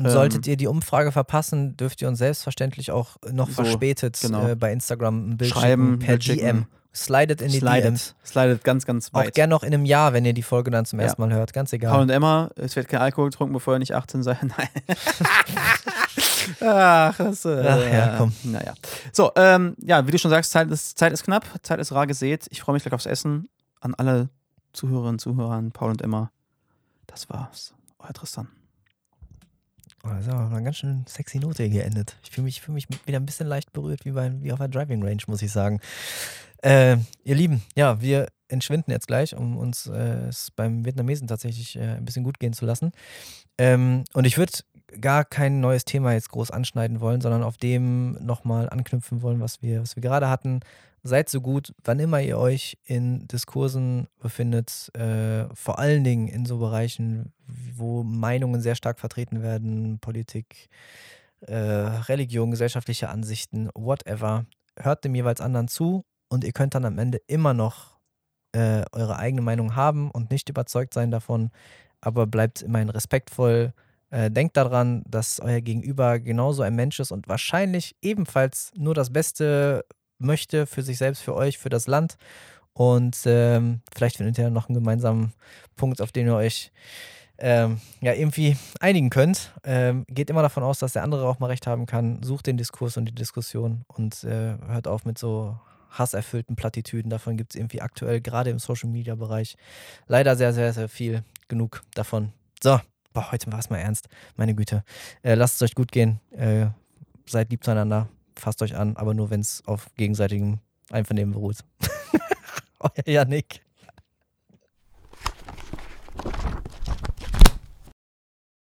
Und solltet ähm, ihr die Umfrage verpassen, dürft ihr uns selbstverständlich auch noch So, verspätet genau. äh, bei Instagram ein Bild Schreiben, per. DM. Slidet in die Slidet, DMs. slidet ganz, ganz Auch weit. gern noch in einem Jahr, wenn ihr die Folge dann zum Ja. ersten Mal hört. Ganz Paul egal. und Emma, es wird kein Alkohol getrunken, bevor ihr nicht 18 seid. (laughs) Nein. (laughs) Ach, das, äh, Ach ja, komm. Naja. So, ähm, ja, wie du schon sagst, Zeit ist, Zeit ist knapp, Zeit ist rar gesät. Ich freue mich gleich aufs Essen. An alle Zuhörerinnen und Zuhörer, Paul und Emma. Das war's. Euer Tristan. Oh, das ist aber eine ganz schön sexy Note hier geendet. Ich fühle mich, fühl mich wieder ein bisschen leicht berührt, wie, bei, wie auf der Driving Range, muss ich sagen. Äh, ihr Lieben, ja, wir entschwinden jetzt gleich, um uns äh, es beim Vietnamesen tatsächlich äh, ein bisschen gut gehen zu lassen. Ähm, und ich würde gar kein neues Thema jetzt groß anschneiden wollen, sondern auf dem nochmal anknüpfen wollen, was wir, was wir gerade hatten. Seid so gut, wann immer ihr euch in Diskursen befindet, äh, vor allen Dingen in so Bereichen, wo Meinungen sehr stark vertreten werden, Politik, äh, Religion, gesellschaftliche Ansichten, whatever, hört dem jeweils anderen zu und ihr könnt dann am Ende immer noch äh, eure eigene Meinung haben und nicht überzeugt sein davon, aber bleibt immerhin respektvoll. Äh, denkt daran, dass euer Gegenüber genauso ein Mensch ist und wahrscheinlich ebenfalls nur das Beste möchte für sich selbst, für euch, für das Land. Und ähm, vielleicht findet ihr noch einen gemeinsamen Punkt, auf den ihr euch ähm, ja, irgendwie einigen könnt. Ähm, geht immer davon aus, dass der andere auch mal recht haben kann. Sucht den Diskurs und die Diskussion und äh, hört auf mit so hasserfüllten Plattitüden. Davon gibt es irgendwie aktuell gerade im Social Media Bereich leider sehr, sehr, sehr viel. Genug davon. So, boah, heute war es mal ernst. Meine Güte. Äh, lasst es euch gut gehen. Äh, seid lieb zueinander. Fasst euch an, aber nur wenn es auf gegenseitigem Einvernehmen beruht. (laughs) Euer Janik.